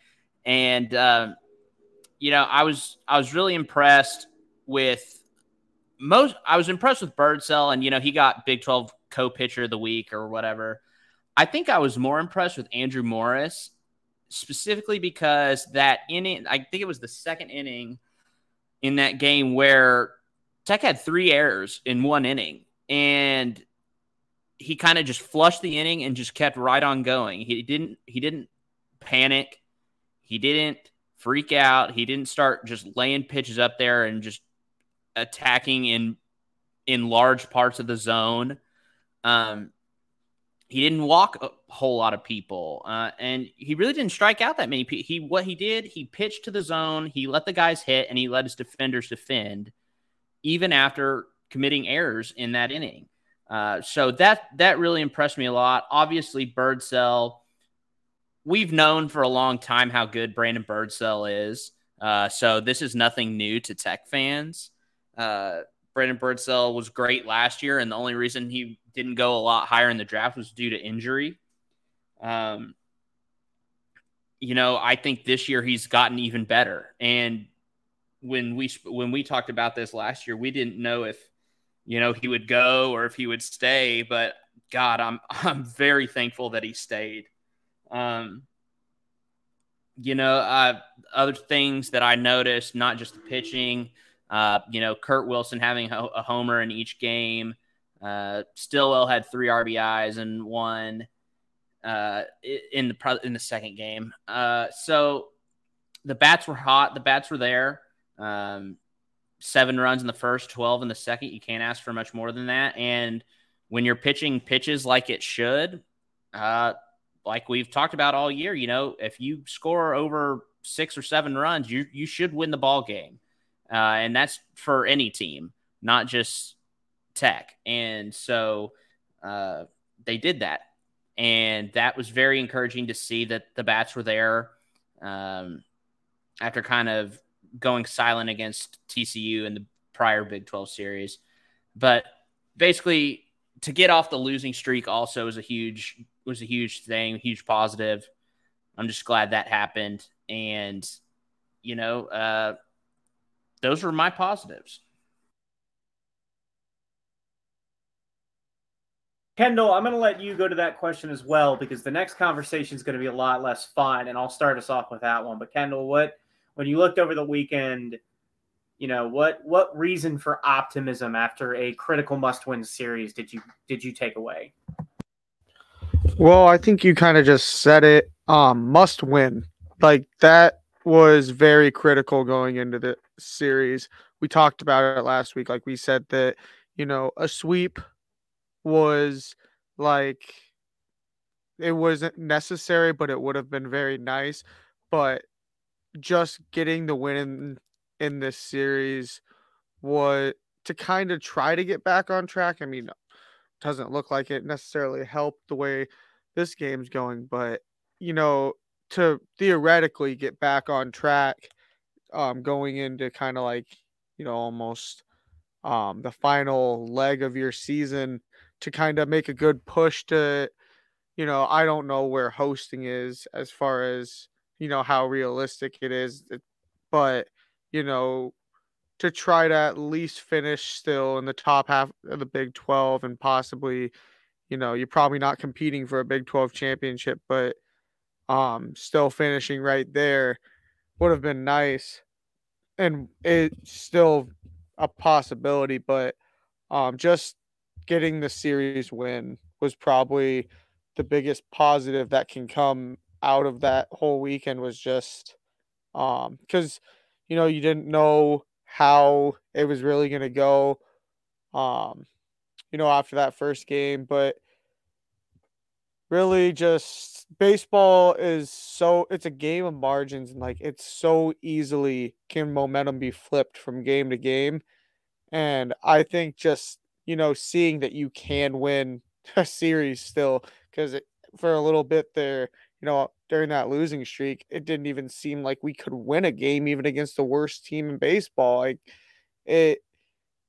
and uh, you know, I was I was really impressed with most. I was impressed with Birdsell, and you know, he got Big Twelve co-pitcher of the week or whatever. I think I was more impressed with Andrew Morris, specifically because that inning. I think it was the second inning in that game where Tech had three errors in one inning, and he kind of just flushed the inning and just kept right on going. He didn't he didn't panic. He didn't freak out. He didn't start just laying pitches up there and just attacking in in large parts of the zone. Um, he didn't walk a whole lot of people, uh, and he really didn't strike out that many. people. He what he did, he pitched to the zone. He let the guys hit, and he let his defenders defend, even after committing errors in that inning. Uh, so that that really impressed me a lot. Obviously, Birdsell we've known for a long time how good Brandon Birdsell is. Uh, so this is nothing new to Tech fans. Uh, Brandon Birdsell was great last year, and the only reason he didn't go a lot higher in the draft was due to injury. Um, you know, I think this year he's gotten even better. And when we when we talked about this last year, we didn't know if you know he would go or if he would stay. But God, I'm (laughs) I'm very thankful that he stayed. Um, you know, uh, other things that I noticed, not just the pitching, uh, you know, Kurt Wilson having a, a homer in each game. Uh, Stillwell had three RBIs and one uh, in the in the second game. Uh, so the bats were hot. The bats were there. Um, seven runs in the first, twelve in the second. You can't ask for much more than that. And when you're pitching pitches like it should, uh, like we've talked about all year, you know, if you score over six or seven runs, you you should win the ball game, uh, and that's for any team, not just Tech. And so uh, they did that, and that was very encouraging to see that the bats were there um, after kind of going silent against TCU in the prior Big Twelve series, but basically to get off the losing streak also is a huge was a huge thing, huge positive. I'm just glad that happened. And, you know, uh, those were my positives. Kendall, I'm going to let you go to that question as well because the next conversation is going to be a lot less fun, and I'll start us off with that one. But Kendall, what when you looked over the weekend, you know what what reason for optimism after a critical must-win series did you did you take away? Well, I think you kind of just said it. Um, must win. Like that was very critical going into the series. We talked about it last week. Like we said that, you know, a sweep was like it wasn't necessary, but it would have been very nice. But just getting the win in, in this series was to kind of try to get back on track. I mean, doesn't look like it necessarily helped the way this game's going, but you know, to theoretically get back on track, um, going into kind of like, you know, almost um the final leg of your season to kind of make a good push to, you know, I don't know where hosting is as far as, you know, how realistic it is, but you know, to try to at least finish still in the top half of the Big 12 and possibly, you know, you're probably not competing for a Big 12 championship, but um still finishing right there would have been nice. And it's still a possibility, but um just getting the series win was probably the biggest positive that can come out of that whole weekend was just um because you know you didn't know how it was really going to go um you know after that first game but really just baseball is so it's a game of margins and like it's so easily can momentum be flipped from game to game. And i think just you know seeing that you can win (laughs) a series still because for a little bit there you know during that losing streak, it didn't even seem like we could win a game even against the worst team in baseball. Like it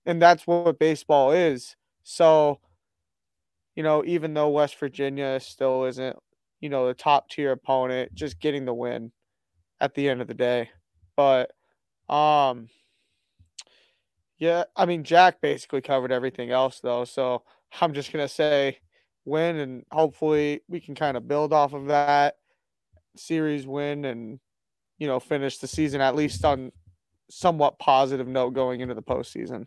and that's what baseball is. So, you know, even though West Virginia still isn't, you know, the top tier opponent, just getting the win at the end of the day. But um yeah, I mean Jack basically covered everything else though, so I'm just gonna say win and hopefully we can kind of build off of that series win and you know finish the season at least on somewhat positive note going into the postseason.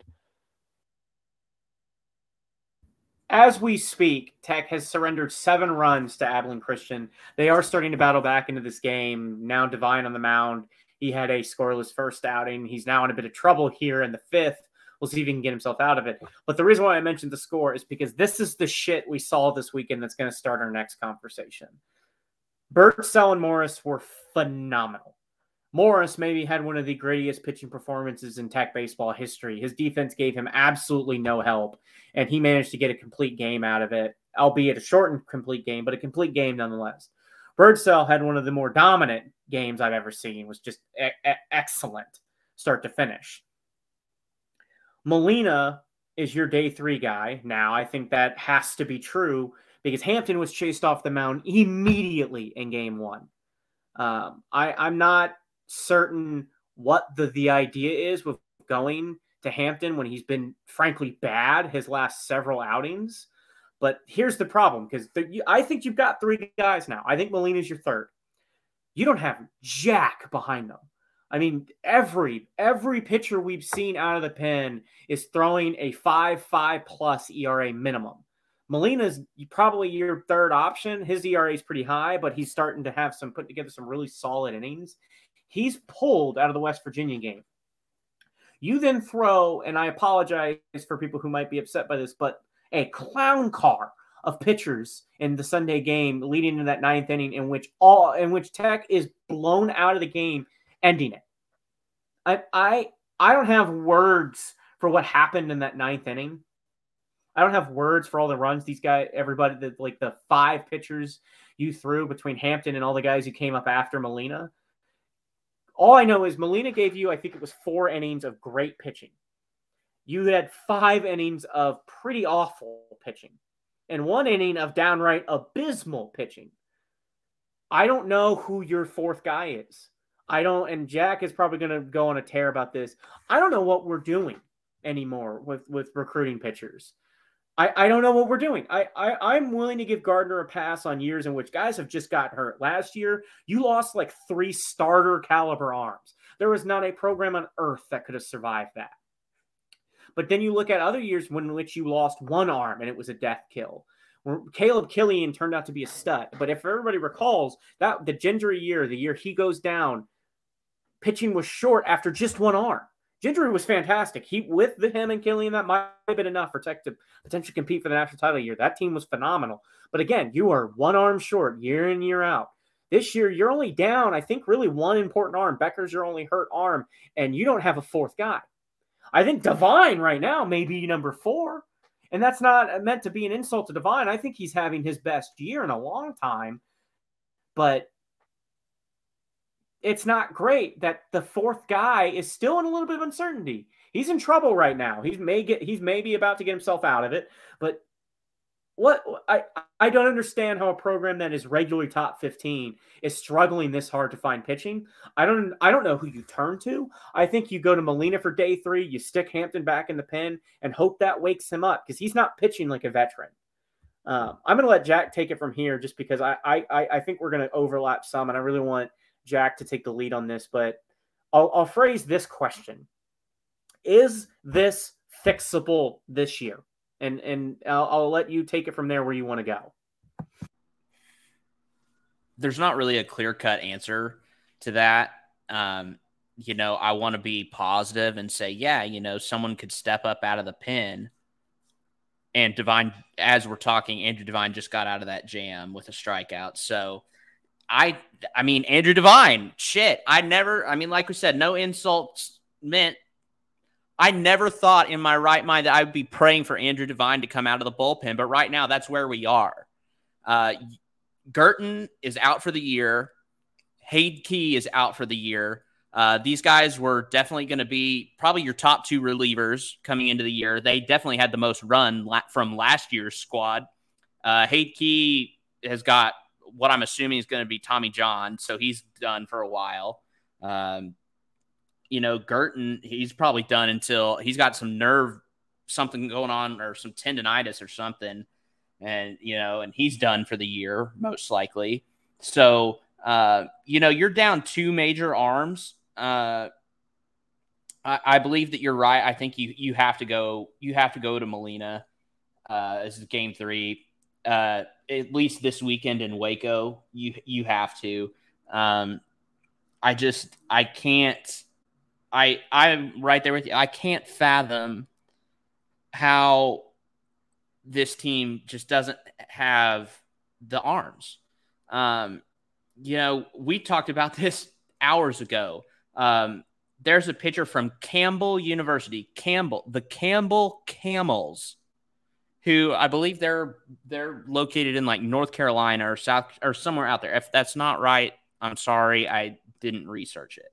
As we speak, Tech has surrendered seven runs to Abilene Christian. They are starting to battle back into this game. Now Devine on the mound. He had a scoreless first outing. He's now in a bit of trouble here in the fifth. We'll see if he can get himself out of it. But the reason why I mentioned the score is because this is the shit we saw this weekend that's going to start our next conversation. Birdsell and Morris were phenomenal. Morris maybe had one of the greatest pitching performances in Tech baseball history. His defense gave him absolutely no help, and he managed to get a complete game out of it, albeit a shortened complete game, but a complete game nonetheless. Birdsell had one of the more dominant games I've ever seen. Was just e- e- excellent, start to finish. Molina is your day three guy now. I think that has to be true because Hampton was chased off the mound immediately in game one. Um, I, I'm not certain what the, the idea is with going to Hampton when he's been frankly bad his last several outings. But here's the problem because I think you've got three guys now. I think Molina's your third. You don't have Jack behind them. I mean, every every pitcher we've seen out of the pen is throwing a five five plus ERA minimum. Molina's probably your third option. His ERA is pretty high, but he's starting to have some put together some really solid innings. He's pulled out of the West Virginia game. You then throw, and I apologize for people who might be upset by this, but a clown car of pitchers in the Sunday game leading into that ninth inning in which all in which Tech is blown out of the game, ending it. I I I don't have words for what happened in that ninth inning. I don't have words for all the runs these guys, everybody, the, like the five pitchers you threw between Hampton and all the guys who came up after Molina. All I know is Molina gave you, I think it was four innings of great pitching. You had five innings of pretty awful pitching and one inning of downright abysmal pitching. I don't know who your fourth guy is. I don't, and Jack is probably going to go on a tear about this. I don't know what we're doing anymore with with recruiting pitchers. I, I don't know what we're doing. I, I I'm willing to give Gardner a pass on years in which guys have just got hurt. Last year, you lost like three starter caliber arms. There was not a program on earth that could have survived that. But then you look at other years when in which you lost one arm and it was a death kill. Caleb Killian turned out to be a stud. But if everybody recalls that the Gendry year, the year he goes down, pitching was short after just one arm. Gendry was fantastic. He with the him and Killian, that might have been enough for Tech to potentially compete for the national title year. That team was phenomenal. But again, you are one arm short year in, year out. This year, you're only down, I think, really one important arm. Becker's your only hurt arm, and you don't have a fourth guy. I think Devine right now may be number four. And that's not meant to be an insult to Devine. I think he's having his best year in a long time. But it's not great that the fourth guy is still in a little bit of uncertainty. He's in trouble right now. He's may get he's maybe about to get himself out of it, but what I I don't understand how a program that is regularly top 15 is struggling this hard to find pitching. I don't I don't know who you turn to. I think you go to Molina for day 3, you stick Hampton back in the pen and hope that wakes him up because he's not pitching like a veteran. Um, I'm going to let Jack take it from here just because I I I think we're going to overlap some and I really want Jack to take the lead on this, but I'll, I'll phrase this question: Is this fixable this year? and and I'll, I'll let you take it from there where you want to go. There's not really a clear cut answer to that. Um, you know, I want to be positive and say, yeah, you know, someone could step up out of the pen. And Devine, as we're talking, Andrew Devine just got out of that jam with a strikeout. So I, I mean, Andrew Devine, shit. I never, I mean, like we said, no insults meant I never thought in my right mind that I would be praying for Andrew Devine to come out of the bullpen, but right now that's where we are. Uh, Girton is out for the year. Hayde Key is out for the year. Uh, these guys were definitely going to be probably your top two relievers coming into the year. They definitely had the most run la- from last year's squad. Uh, Hayde Key has got what I'm assuming is going to be Tommy John, so he's done for a while. Um, you know, Girton, he's probably done until he's got some nerve, something going on, or some tendonitis or something. And, you know, and he's done for the year, most likely. So, uh, you know, you're down two major arms. Uh, I, I believe that you're right. I think you you have to go you have to go to Molina uh, as game three. Uh, at least this weekend in Waco, you you have to. Um, I just I can't I I'm right there with you. I can't fathom how this team just doesn't have the arms. Um, you know, we talked about (laughs) this hours ago. Um, there's a pitcher from Campbell University, Campbell, the Campbell Camels, who I believe they're they're located in like North Carolina or South or somewhere out there. If that's not right, I'm sorry, I didn't research it.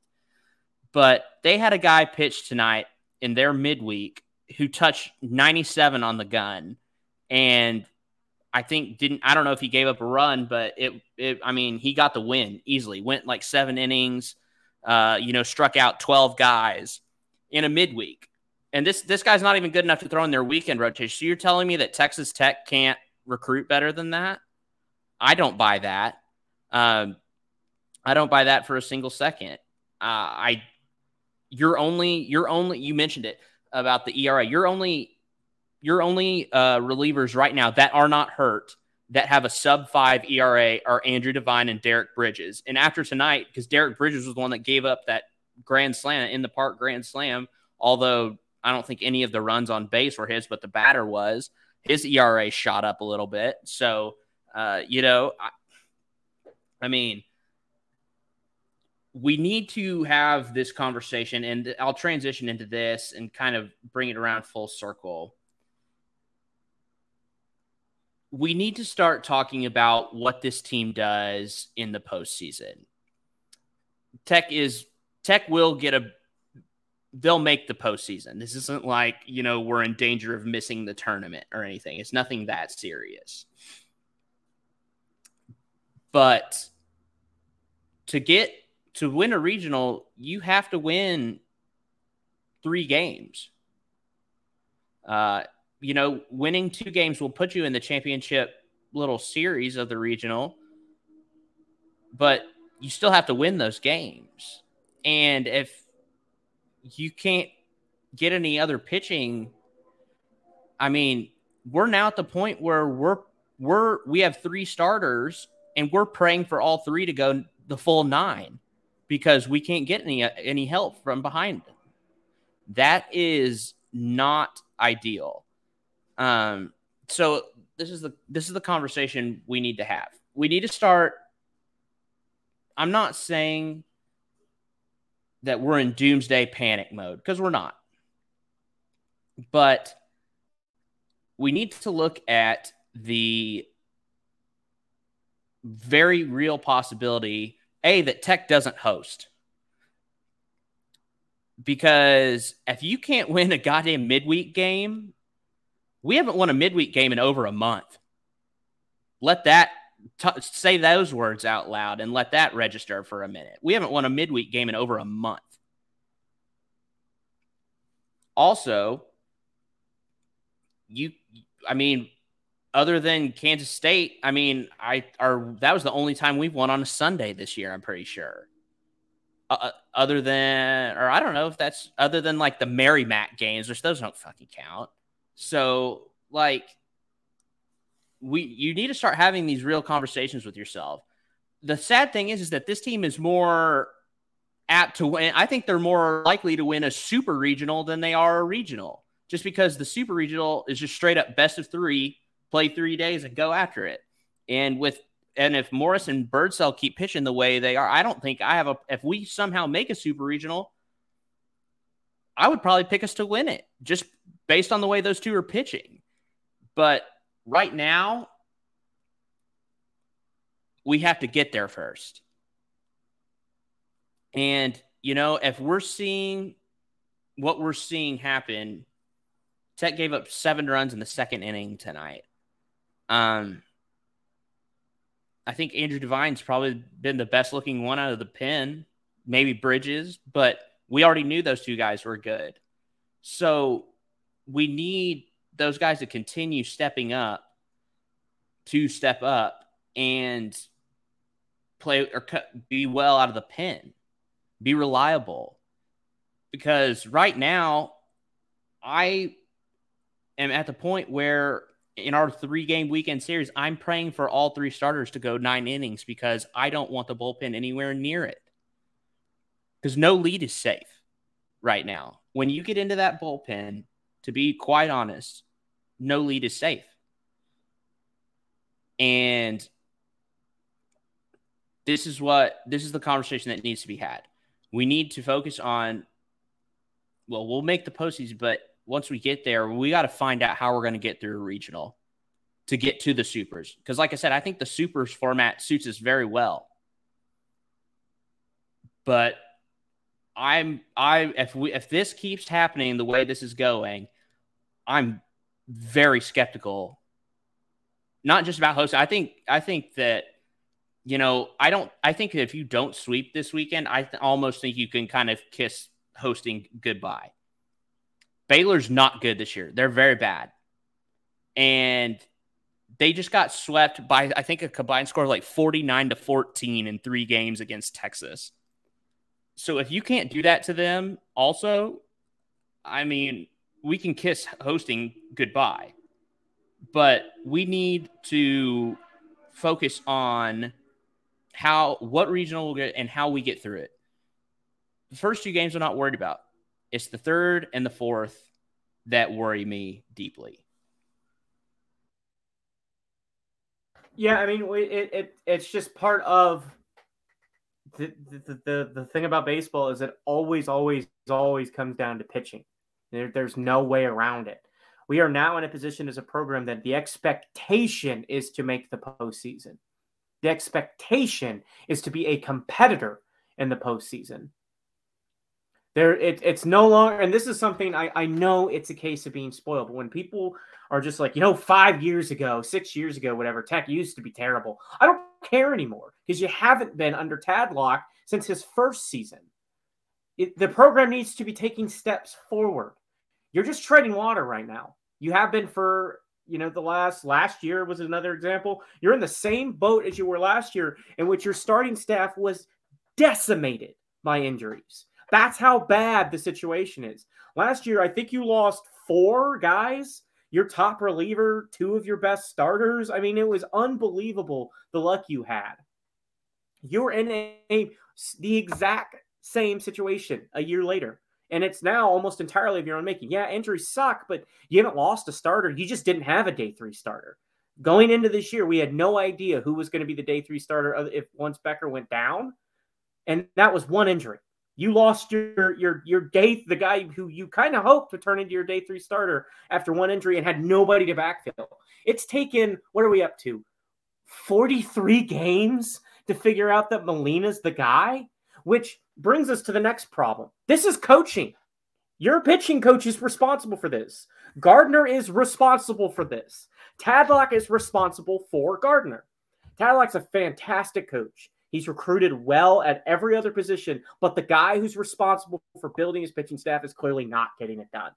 But they had a guy pitch tonight in their midweek who touched 97 on the gun and I think didn't I don't know if he gave up a run, but it, it I mean he got the win easily. Went like seven innings, uh, you know, struck out 12 guys in a midweek. And this this guy's not even good enough to throw in their weekend rotation. So you're telling me that Texas Tech can't recruit better than that? I don't buy that. Um, I don't buy that for a single second. Uh, I you're only you're only you mentioned it about the ERA. You're only you're only uh, relievers right now that are not hurt that have a sub five ERA are Andrew Devine and Derek Bridges. And after tonight, because Derek Bridges was the one that gave up that grand slam in the park grand slam, although I don't think any of the runs on base were his, but the batter was. His ERA shot up a little bit. So, uh, you know, I, I mean, we need to have this conversation, and I'll transition into this and kind of bring it around full circle. We need to start talking about what this team does in the postseason. Tech is Tech will get a they'll make the postseason. This isn't like, you know, we're in danger of missing the tournament or anything. It's nothing that serious. But to get to win a regional, you have to win three games. Uh, you know, winning two games will put you in the championship little series of the regional, but you still have to win those games. And if you can't get any other pitching, I mean, we're now at the point where we're we're we have three starters and we're praying for all three to go the full nine because we can't get any any help from behind them. That is not ideal. Um, so this is the this is the conversation we need to have. We need to start. I'm not saying that we're in doomsday panic mode because we're not. But we need to look at the very real possibility a that tech doesn't host because if you can't win a goddamn midweek game we haven't won a midweek game in over a month let that t- say those words out loud and let that register for a minute we haven't won a midweek game in over a month also you i mean other than Kansas State, I mean, I are that was the only time we've won on a Sunday this year. I'm pretty sure. Uh, uh other than, or I don't know if that's other than like the Merrimack games, which those don't fucking count. So like, we you need to start having these real conversations with yourself. The sad thing is, is that this team is more apt to win. I think they're more likely to win a super regional than they are a regional, just because the super regional is just straight up best of three play three days and go after it. And with and if Morris and Birdsell keep pitching the way they are, I don't think I have a. If we somehow make a super regional, I would probably pick us to win it just based on the way those two are pitching. But right now, we have to get there first. And, you know, if we're seeing what we're seeing happen, Tech gave up seven runs in the second inning tonight. Um, I think Andrew Devine's probably been the best looking one out of the pen, maybe Bridges, but we already knew those two guys were good. So we need those guys to continue stepping up, to step up and play or be well out of the pen, be reliable. Because right now, I am at the point where in our three game weekend series, I'm praying for all three starters to go nine innings because I don't want the bullpen anywhere near it. Because no lead is safe right now. When you get into that bullpen, to be quite honest, no lead is safe. And this is what this is the conversation that needs to be had. We need to focus on well, we'll make the postseason, but once we get there, we got to find out how we're going to get through a regional to get to the supers. Because, like I said, I think the supers format suits us very well. But I'm I if we if this keeps happening the way this is going, I'm very skeptical. Not just about hosting. I think I think that you know I don't. I think if you don't sweep this weekend, I th- almost think you can kind of kiss hosting goodbye. Baylor's not good this year. They're very bad. And they just got swept by, I think, a combined score of like 49 to 14 in three games against Texas. So if you can't do that to them, also, I mean, we can kiss hosting goodbye. But we need to focus on how, what regional we'll get and how we get through it. The first two games I'm not worried about. It's the third and the fourth that worry me deeply. Yeah, I mean, it, it it's just part of the, the the thing about baseball is it always, always, always comes down to pitching. There, there's no way around it. We are now in a position as a program that the expectation is to make the postseason. The expectation is to be a competitor in the postseason. There, it, it's no longer, and this is something I, I know it's a case of being spoiled, but when people are just like, you know, five years ago, six years ago, whatever, Tech used to be terrible. I don't care anymore because you haven't been under Tadlock since his first season. It, the program needs to be taking steps forward. You're just treading water right now. You have been for you know the last last year was another example. You're in the same boat as you were last year, in which your starting staff was decimated by injuries. That's how bad the situation is. Last year, I think you lost four guys, your top reliever, two of your best starters. I mean, it was unbelievable the luck you had. You're in a, the exact same situation a year later. And it's now almost entirely of your own making. Yeah, injuries suck, but you haven't lost a starter. You just didn't have a day three starter. Going into this year, we had no idea who was going to be the day three starter uh, if once Becker went down. And that was one injury. You lost your your your day the guy who you kind of hoped to turn into your day three starter after one injury and had nobody to backfill. It's taken what are we up to? 43 games to figure out that Molina's the guy, which brings us to the next problem. This is coaching. Your pitching coach is responsible for this. Gardner is responsible for this. Tadlock is responsible for Gardner. Tadlock's a fantastic coach. He's recruited well at every other position, but the guy who's responsible for building his pitching staff is clearly not getting it done.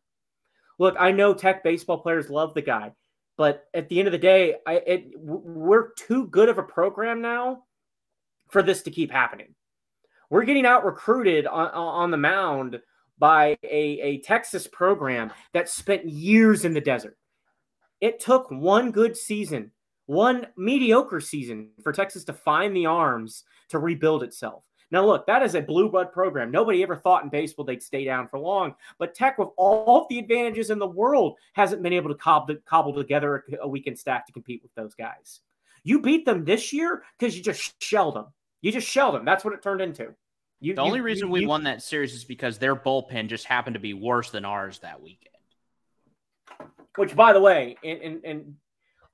Look, I know tech baseball players love the guy, but at the end of the day, I, it, we're too good of a program now for this to keep happening. We're getting out recruited on, on the mound by a, a Texas program that spent years in the desert. It took one good season one mediocre season for Texas to find the arms to rebuild itself. Now, look, that is a blue blood program. Nobody ever thought in baseball they'd stay down for long. But Tech, with all the advantages in the world, hasn't been able to cobble, cobble together a weekend staff to compete with those guys. You beat them this year because you just shelled them. You just shelled them. That's what it turned into. You, the you, only reason you, we won that series is because their bullpen just happened to be worse than ours that weekend. Which, by the way, and, and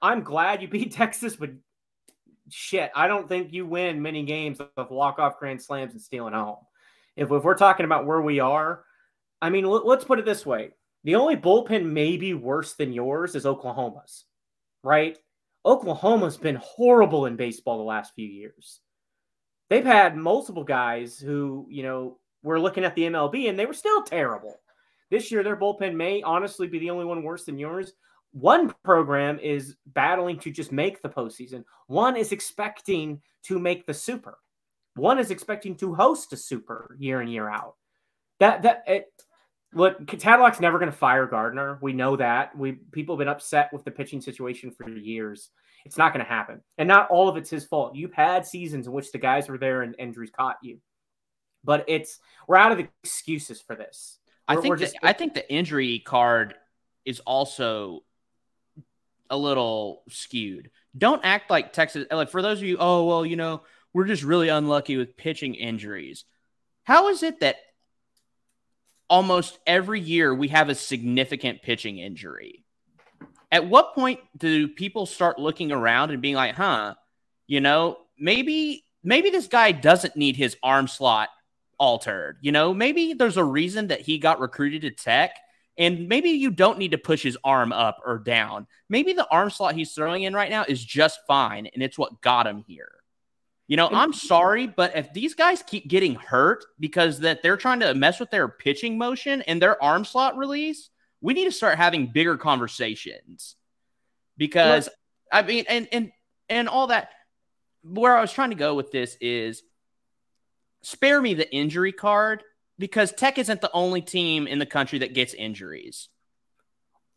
I'm glad you beat (laughs) Texas, but shit, I don't think you win many games of walk off grand slams and stealing home. If, if we're talking about where we are, I mean, let, let's put it this way: the only bullpen maybe worse than yours is Oklahoma's, right? Oklahoma's been horrible in baseball the last few years. They've had multiple guys who, you know, were looking at the MLB and they were still terrible. This year, their bullpen may honestly be the only one worse than yours one program is battling to just make the postseason. One is expecting to make the super. One is expecting to host a super year in year out. That that it, look, Tadlock's never going to fire Gardner. We know that. We people have been upset with the pitching situation for years. It's not going to happen, and not all of it's his fault. You've had seasons in which the guys were there and injuries caught you, but it's we're out of excuses for this. We're, I think just, the, I think the injury card is also a little skewed. Don't act like Texas. Like for those of you, oh well, you know, we're just really unlucky with pitching injuries. How is it that almost every year we have a significant pitching injury? At what point do people start looking around and being like, huh, you know, maybe maybe this guy doesn't need his arm slot altered. You know, maybe there's a reason that he got recruited to Tech and maybe you don't need to push his arm up or down. Maybe the arm slot he's throwing in right now is just fine, and it's what got him here. You know, I'm sorry, but if these guys keep getting hurt because that they're trying to mess with their pitching motion and their arm slot release, we need to start having bigger conversations. Because I mean, and and and all that. Where I was trying to go with this is spare me the injury card because Tech isn't the only team in the country that gets injuries.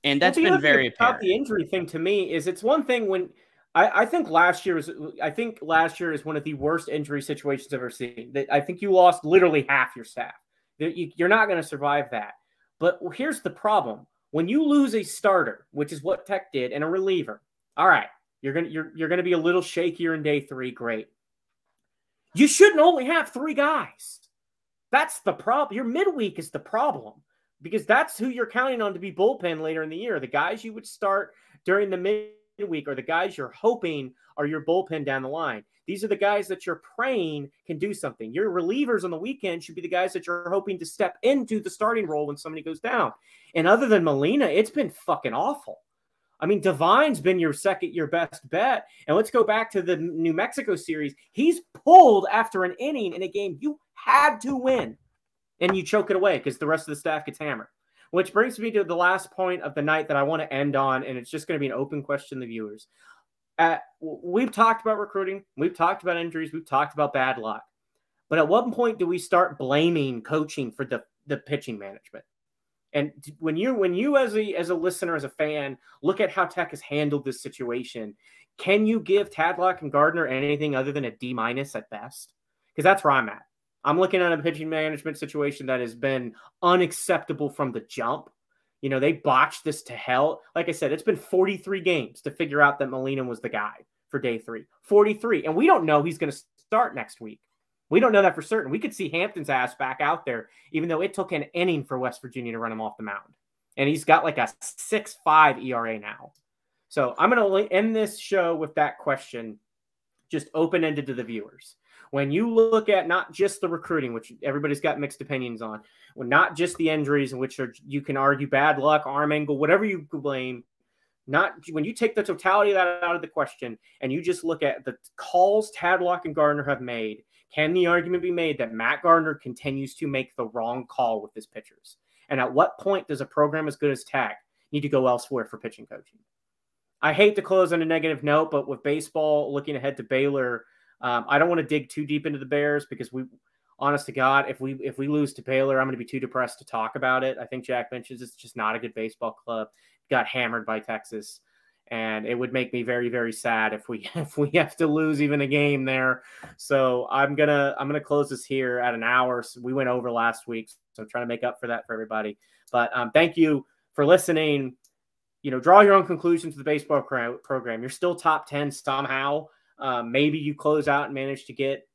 And that's well, been very about the injury thing to me is it's one thing when I, I, think last year was I think last year is one of the worst injury situations I've ever seen. That I think you lost literally half your staff. You're not going to survive that. But here's the problem: when you lose a starter, which is what Tech did, and a reliever, all right, you're gonna you're you're gonna be a little shakier in day three. Great. You shouldn't only have three guys. That's the problem. Your midweek is the problem because that's who you're counting on to be bullpen later in the year. The guys you would start during the midweek are the guys you're hoping are your bullpen down the line. These are the guys that you're praying can do something. Your relievers on the weekend should be the guys that you're hoping to step into the starting role when somebody goes down. And other than Molina, it's been fucking awful. I mean, Devine's been your second, your best bet. And let's go back to the New Mexico series. He's pulled after an inning in a game you had to win, and you choke it away because the rest of the staff gets hammered. Which brings me to the last point of the night that I want to end on, and it's just going to be an open question to the viewers. Uh, we've talked about recruiting, we've talked about injuries, we've talked about bad luck. But at what point do we start blaming coaching for the, the pitching management? And when you when you as a as a listener as a fan look at how Tech has handled this situation, can you give Tadlock and Gardner anything other than a D minus at best? Because that's where I'm at. I'm looking at a pitching management situation that has been unacceptable from the jump. You know, they botched this to hell. Like I said, it's been 43 games to figure out that Molina was the guy for day three. 43. And we don't know he's going to start next week. We don't know that for certain. We could see Hampton's ass back out there, even though it took an inning for West Virginia to run him off the mound. And he's got like a 6 5 ERA now. So I'm going to end this show with that question, just open ended to the viewers. When you look at not just the recruiting, which everybody's got mixed opinions on, well, not just the injuries, in which are, you can argue bad luck, arm angle, whatever you blame, not when you take the totality of that out of the question and you just look at the calls Tadlock and Gardner have made can the argument be made that Matt Gardner continues to make the wrong call with his pitchers? And at what point does a program as good as Tech need to go elsewhere for pitching coaching? I hate to close on a negative note, but with baseball looking ahead to Baylor, um, I don't want to dig too deep into the Bears because we, honest to God, if we if we lose to Baylor, I'm going to be too depressed to talk about it. I think Jack mentions it's just not a good baseball club. Got hammered by Texas and it would make me very very sad if we (laughs) if we have to lose even a game there. So i'm gonna i'm gonna close this here at an hour. So we went over last week so I'm trying to make up for that for everybody. But um, thank you for listening. You know draw your own conclusions to the baseball program. You're still top 10 somehow um, maybe you close out and manage to get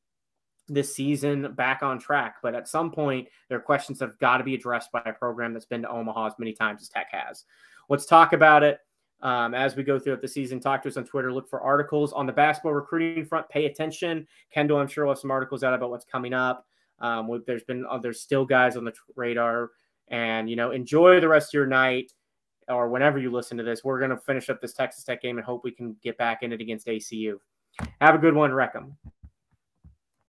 this season back on track but at some point there are questions that have got to be addressed by a program that's been to omaha as many times as tech has let's talk about it um, as we go throughout the season. Talk to us on Twitter. Look for articles on the basketball recruiting front. Pay attention. Kendall, I'm sure will have some articles out about what's coming up. Um, there's been uh, there's still guys on the radar, and you know enjoy the rest of your night or whenever you listen to this. We're gonna finish up this Texas Tech game and hope we can get back in it against ACU. Have a good one, Wreck 'em.